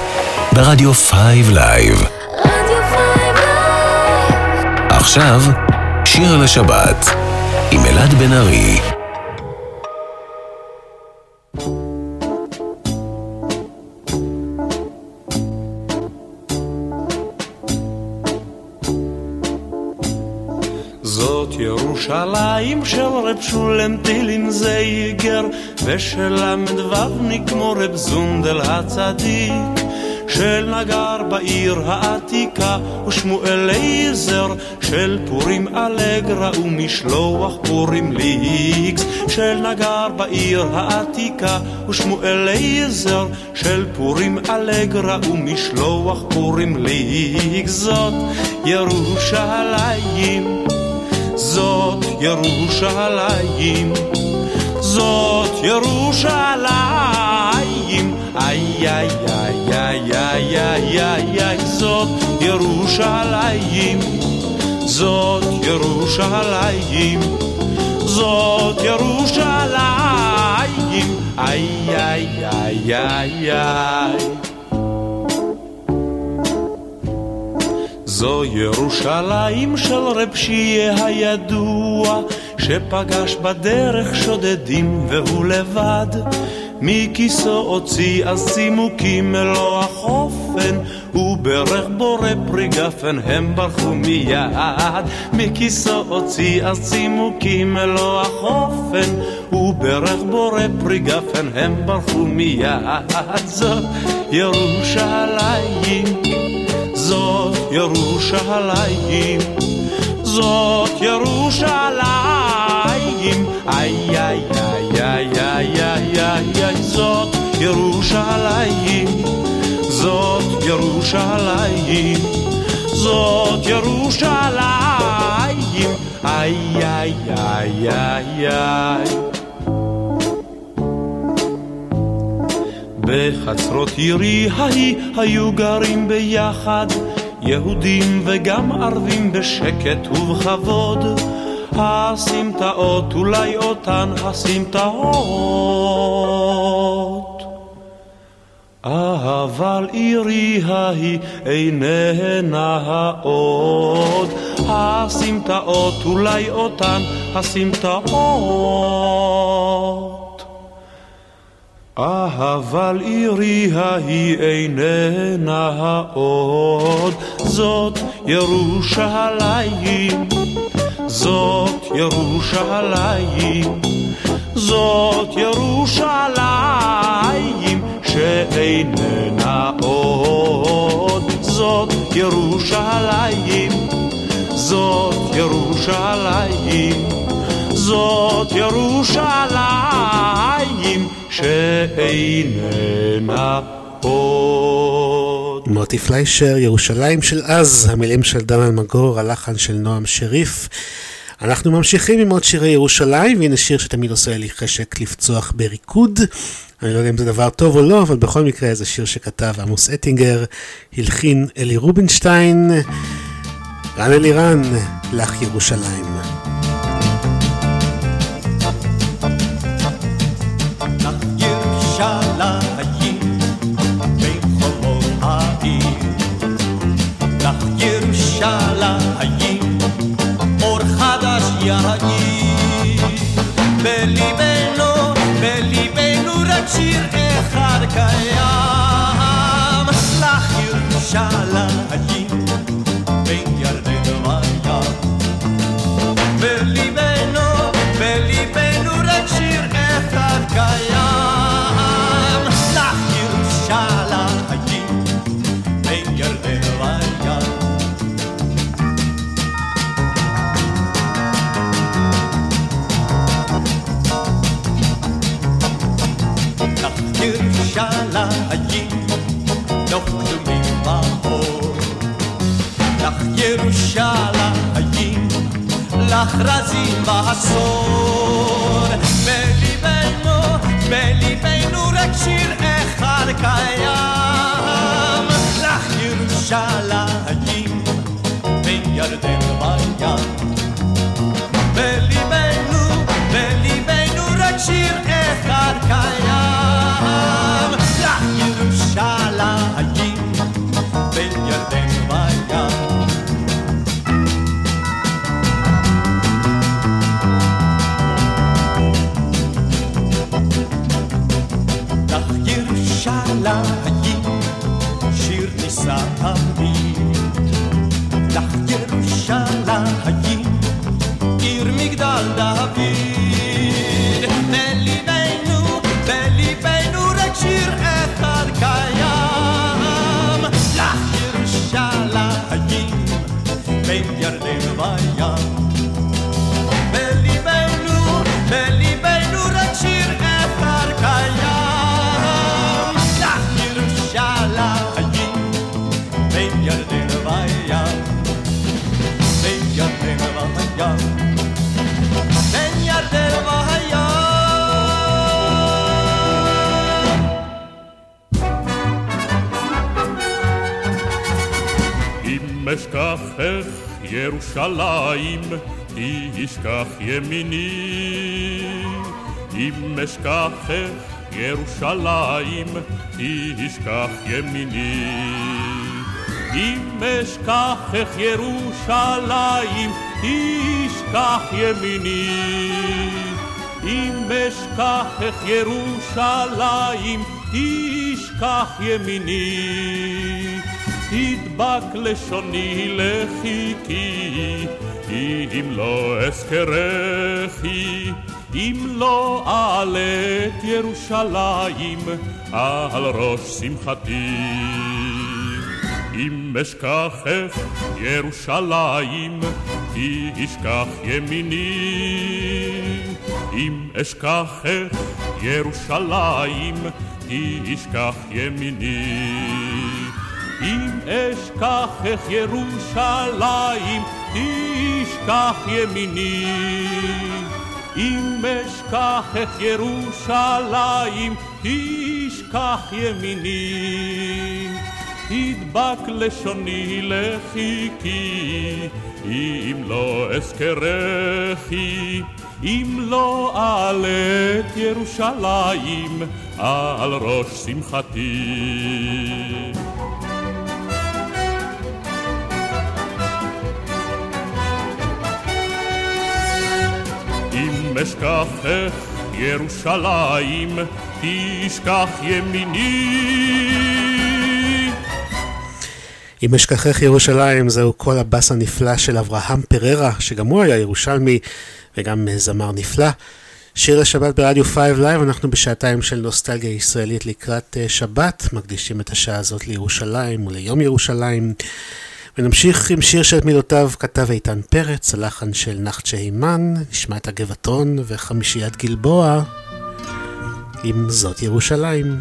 ברדיו 5 live. רדיו five עכשיו, שיר לשבת עם אלעד בן ארי. זייגר ושל ל"ו כמו רב זונדל הצדיק של נגר בעיר העתיקה ושמואל לייזר של פורים אלגרה ומשלוח פורים ליגס של נגר בעיר העתיקה ושמואל לייזר של פורים אלגרה ומשלוח פורים ליגס זאת ירושלים זאת ירושלים, זאת ירושלים, איי איי איי איי איי איי איי איי זאת ירושלים, זאת ירושלים, זאת ירושלים, איי איי איי איי איי זו ירושלים של רב שיהיה הידוע, שפגש בדרך שודדים והוא לבד. מכיסו הוציא אז צימוקים מלוא החופן, וברך בורא פרי גפן הם ברחו מיד. מכיסו הוציא אז צימוקים מלוא החופן, וברך בורא פרי גפן הם ברחו מיד. זאת ירושלים. זאת ירושלים, איי איי איי איי איי איי איי איי זאת ירושלים זאת ירושלים זאת ירושלים. איי איי איי איי איי. בחצרות עירי ההיא היו גרים ביחד יהודים וגם ערבים בשקט ובכבוד. הסמטאות אולי אותן הסמטאות. אבל עירי ההיא איננה העוד, הסמטאות אולי אותן הסמטאות. אבל עירי ההיא איננה העוד, זאת ירושלים. זאת ירושלים, זאת ירושלים שאיננה עוד, זאת ירושלים, זאת ירושלים, זאת ירושלים שאיננה עוד. מוטי פליישר, ירושלים של אז, המילים של דן אלמגור, הלחן של נועם שריף. אנחנו ממשיכים עם עוד שירי ירושלים, והנה שיר שתמיד עושה לי חשק לפצוח בריקוד. אני לא יודע אם זה דבר טוב או לא, אבל בכל מקרה זה שיר שכתב עמוס אטינגר, הלחין אלי רובינשטיין, רן אלירן, לך ירושלים. יאיר. בליבנו, בליבנו רק שיר אחד קיים. לך ירושלים, בין ירדן וים. בליבנו, בליבנו רק שיר אחד קיים. לך רזים בעשור. בליבנו, בליבנו רק שיר אחד קיים. לך ירושלים, בין ירדן וים. בליבנו, בליבנו רק שיר אחד קיים. ירושלים, שיר נישא תמיד. לך ירושלים, עיר מגדל דוד. בליבנו, בליבנו רק שיר אחד קיים. לך ירושלים, בין ירדן וים. אשכחך ירושלים, תשכח ימיני. אם אשכחך ירושלים, תשכח ימיני. אם אשכחך ירושלים, תשכח ימיני. אם אשכחך ירושלים, תשכח ימיני. תדבק לשוני לחיכי, אם לא אזכרכי, אם לא אעלה את ירושלים על ראש שמחתי. אם אשכחך ירושלים, תשכח ימיני. אם אשכחך ירושלים, תשכח ימיני. אם אשכחך ירושלים, תשכח ימיני. אם אשכחך ירושלים, תשכח ימיני. תדבק לשוני לחיקי, אם לא אזכרכי. אם לא אעלה את ירושלים על ראש שמחתי. אשכחך ירושלים, תשכח ימיני. אם אשכחך ירושלים זהו כל הבאס הנפלא של אברהם פררה, שגם הוא היה ירושלמי וגם זמר נפלא. שיר השבת ברדיו 5 Live, אנחנו בשעתיים של נוסטלגיה ישראלית לקראת אה, שבת, מקדישים את השעה הזאת לירושלים וליום ירושלים. ונמשיך עם שיר שאת מילותיו כתב איתן פרץ, הלחן של נחצ'ה הימן, נשמע את הגבעתון וחמישיית גלבוע, עם זאת ירושלים.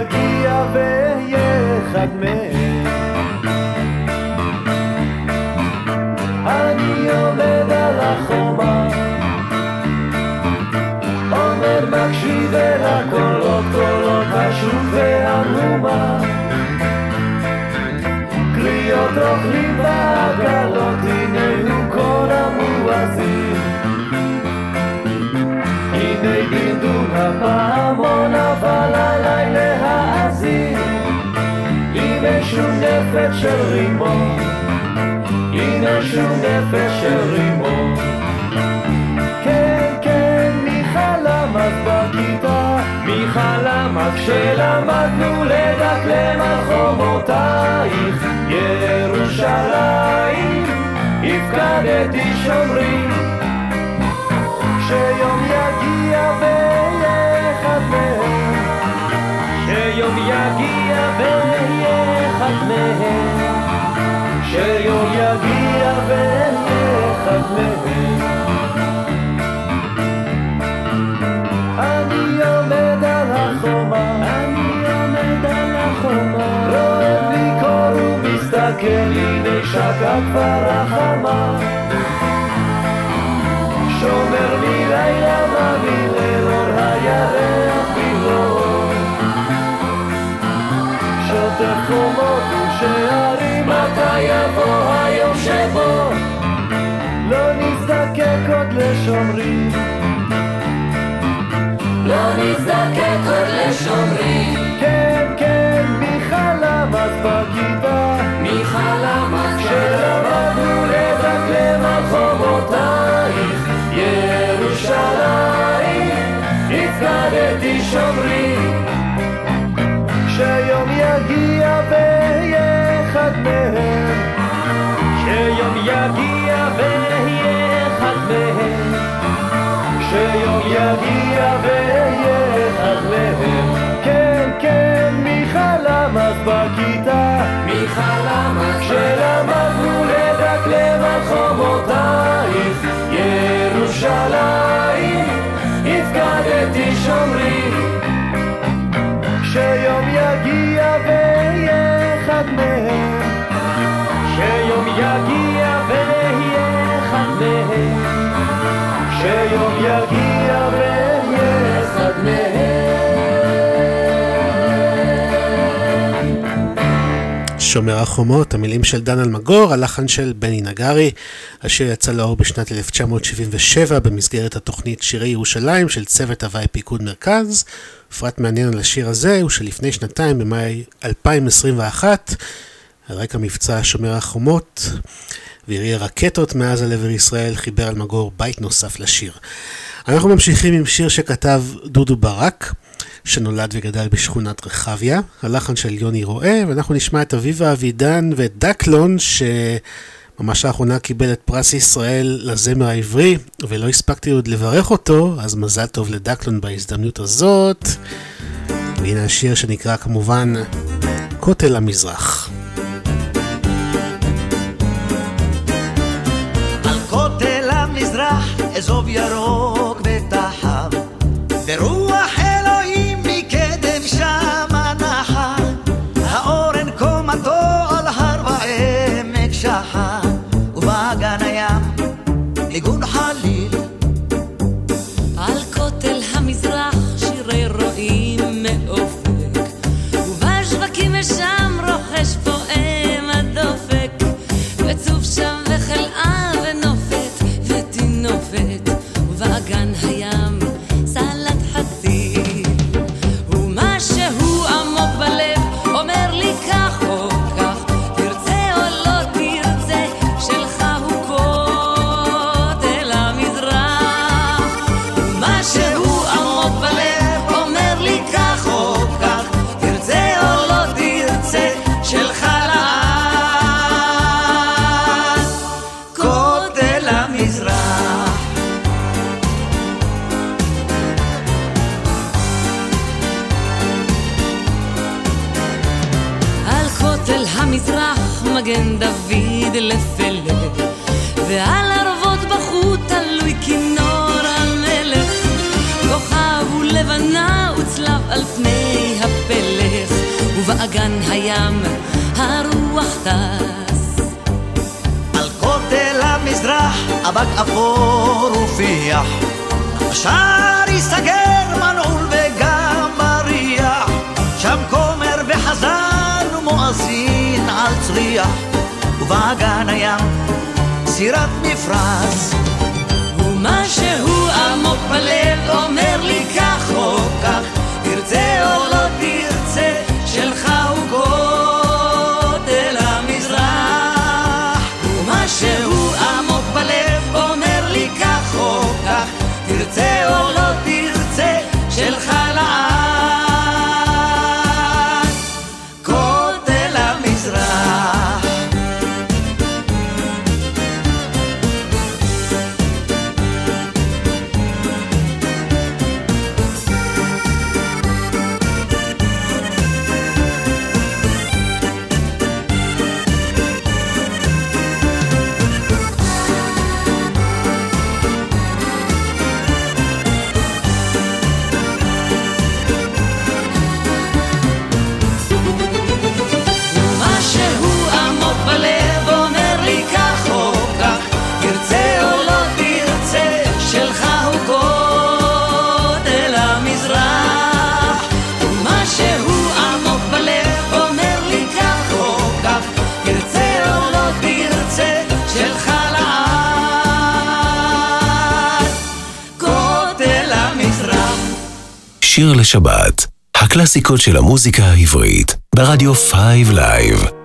אגיע ואהיה אחד מהם. אני עומד על החומה, עומד מקשיב אל הקולות, קולות השוק והמהומה. קריאות רוכלים ועגלות, הנהו כל המואזין. הנה דמדום הפעמון, אבל עליי להגיד נפש של רימון. הנה שום נפש של רימון. כן כן מי חלם אז בכיתה מי חלם אז כשלמדנו לדקלם על חומותייך. ירושלים הפקדתי שומרים. שיום יגיע ואהיה אחד מהם שיום יגיע ואהיה אחד מהם שיום יגיע ואהיה אחד מהם. אני עומד על החומה אני עומד על החומה. רועד מקור ומסתכל הנה שקע כבר החמה חומות ושערים מתי יבוא היום שבו. לא נזדקק עוד לשומרים. לא נזדקק עוד לשומרים ירושלים שומר החומות, המילים של דן אלמגור, הלחן של בני נגרי. השיר יצא לאור בשנת 1977 במסגרת התוכנית שירי ירושלים של צוות הוואי פיקוד מרכז. פרט מעניין על השיר הזה הוא שלפני שנתיים, במאי 2021, על רקע מבצע שומר החומות וירי רקטות מעזה לעבר ישראל, חיבר אלמגור בית נוסף לשיר. אנחנו ממשיכים עם שיר שכתב דודו ברק. שנולד וגדל בשכונת רחביה, הלחן של יוני רואה, ואנחנו נשמע את אביבה אבידן ואת דקלון, שממש לאחרונה קיבל את פרס ישראל לזמר העברי, ולא הספקתי עוד לברך אותו, אז מזל טוב לדקלון בהזדמנות הזאת. והנה השיר שנקרא כמובן כותל המזרח אזוב ירוק מגן דוד לפלג, ועל ערבות בחוט תלוי כינור המלך, כוכב ולבנה וצלב על פני הפלך, ובאגן הים הרוח טס. על כותל המזרח אבק אפור ופיח, השער ייסגר מנעול וגם מריח, שם כומר וחזר על צריח, ובאגן הים. סירת מפרש ומה שהוא עמוק בלב הקלאסיקות של המוזיקה העברית, ברדיו 5 לייב.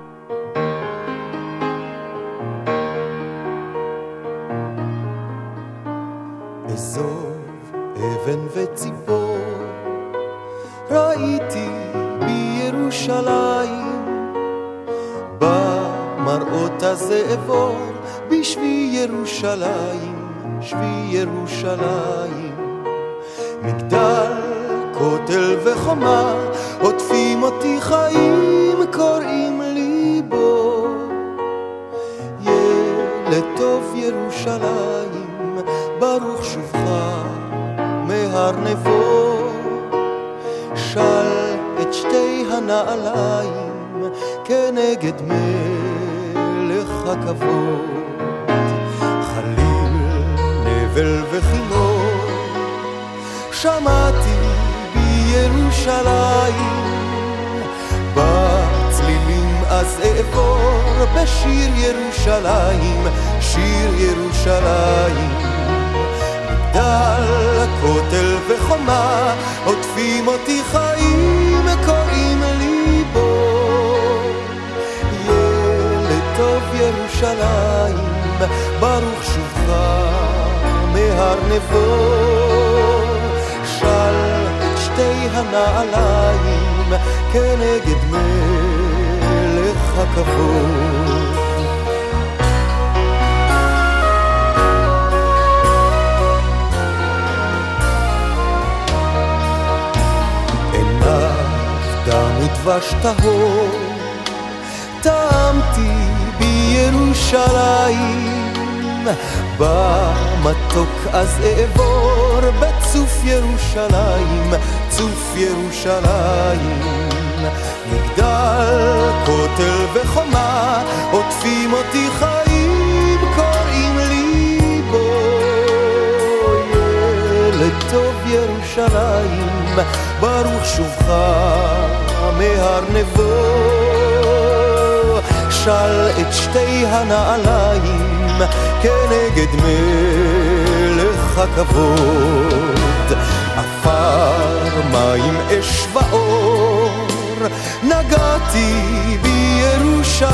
נגעתי בירושלים,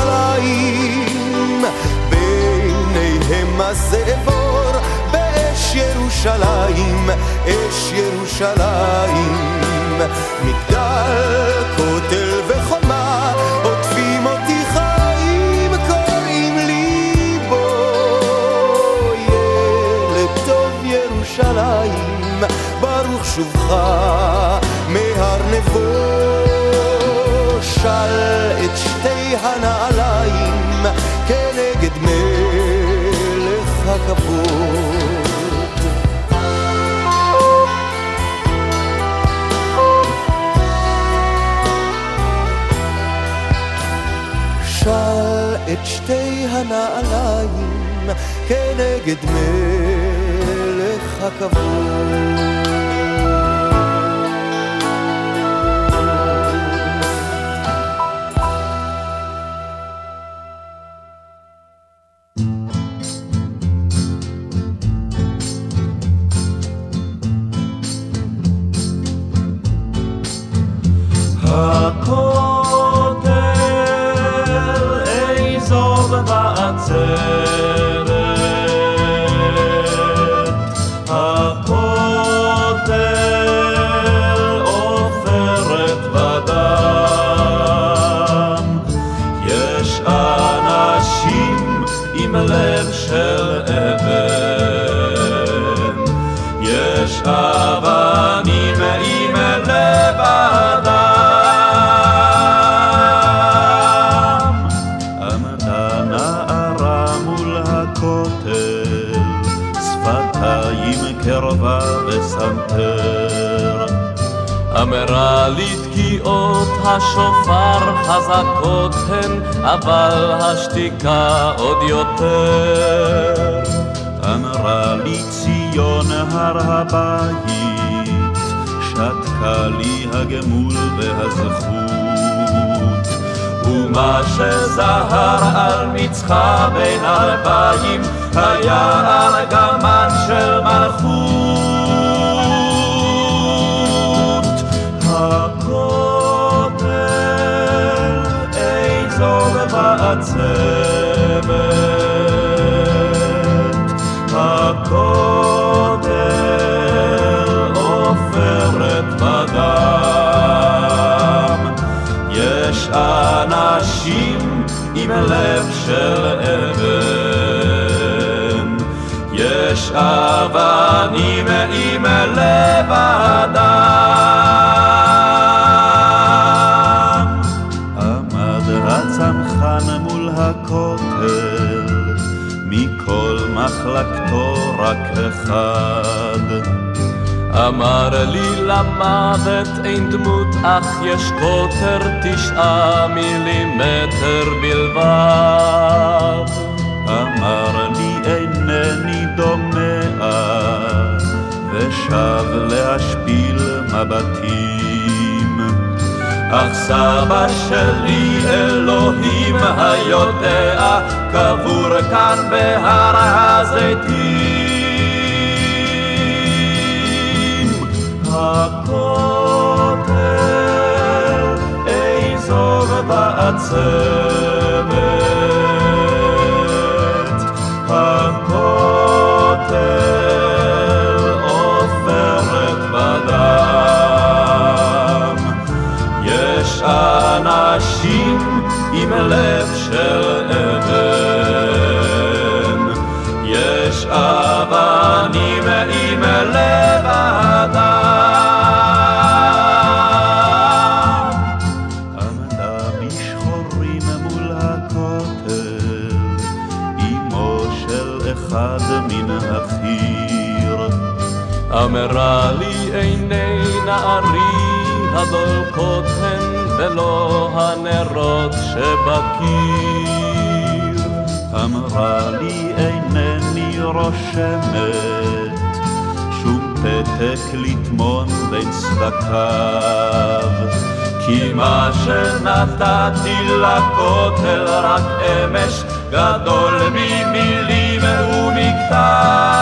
ביניהם אז אעבור באש ירושלים, אש ירושלים. מגדל, כותל וחומה, עוטפים אותי חיים, קוראים לי בוא, ילד טוב ירושלים, ברוך שובך. את שתי הנעליים כנגד מלך הכבוד. השופר חזקות הן, אבל השתיקה עוד יותר. אמרה לי ציון הר הבית, שתקה לי הגמול והזכות. ומה שזהר על מצחה בין אלפיים, היה על גמן של מלכות. בעצבת, הכותל עופרת בדם. יש אנשים עם לב של אבן, יש אבנים עם לב אחד. אמר לי למוות אין דמות, אך יש קוטר תשעה מילימטר בלבד. אמר לי אינני דומע, ושב להשפיל מבטים. אך סבא שלי אלוהים היודע, קבור כאן בהר הזיתים. הכותל איזו בעצבת, ולא הנרות שבקיר. אמרה לי אינני רושמת שום פתק לטמון בין שפתיו כי מה שנתתי לכותל רק אמש גדול ממילים ומכתב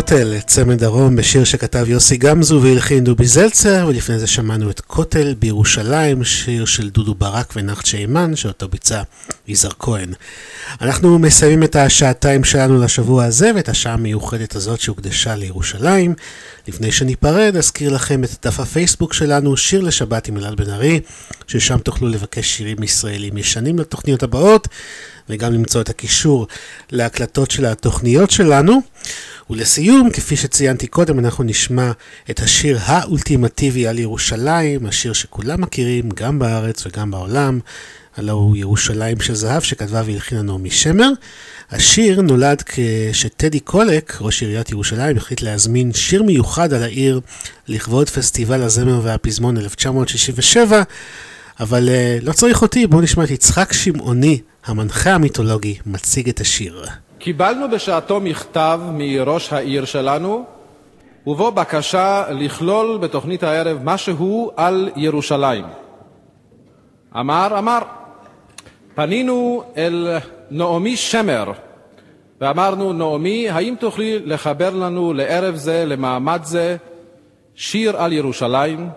הכותל, צמד דרום, בשיר שכתב יוסי גמזו והלחין דובי זלצר, ולפני זה שמענו את כותל בירושלים, שיר של דודו ברק ונחצ'ה אימן, שאותו ביצע יזהר כהן. אנחנו מסיימים את השעתיים שלנו לשבוע הזה, ואת השעה המיוחדת הזאת שהוקדשה לירושלים. לפני שניפרד, אזכיר לכם את דף הפייסבוק שלנו, שיר לשבת עם אלעד בן ארי, ששם תוכלו לבקש שירים ישראלים ישנים לתוכניות הבאות, וגם למצוא את הקישור להקלטות של התוכניות שלנו. ולסיום, כפי שציינתי קודם, אנחנו נשמע את השיר האולטימטיבי על ירושלים, השיר שכולם מכירים, גם בארץ וגם בעולם, הלא הוא ירושלים של זהב, שכתבה והלחינה נעמי שמר. השיר נולד כשטדי קולק, ראש עיריית ירושלים, החליט להזמין שיר מיוחד על העיר לכבוד פסטיבל הזמר והפזמון 1967, אבל uh, לא צריך אותי, בואו נשמע את יצחק שמעוני, המנחה המיתולוגי, מציג את השיר. קיבלנו בשעתו מכתב מראש העיר שלנו, ובו בקשה לכלול בתוכנית הערב משהו על ירושלים. אמר, אמר, פנינו אל נעמי שמר ואמרנו, נעמי, האם תוכלי לחבר לנו לערב זה, למעמד זה, שיר על ירושלים,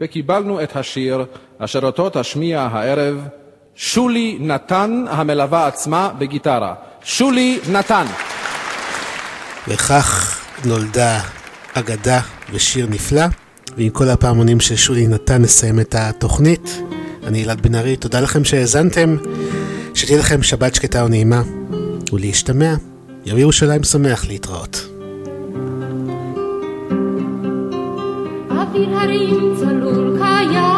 וקיבלנו את השיר אשר אותו תשמיע הערב שולי נתן המלווה עצמה בגיטרה. שולי נתן. וכך נולדה אגדה ושיר נפלא, ועם כל הפעמונים של שולי נתן נסיים את התוכנית. אני אלעד בן ארי, תודה לכם שהאזנתם, שתהיה לכם שבת שקטה ונעימה, ולהשתמע. יום ירושלים שמח להתראות. אוויר הרים צלול כיין,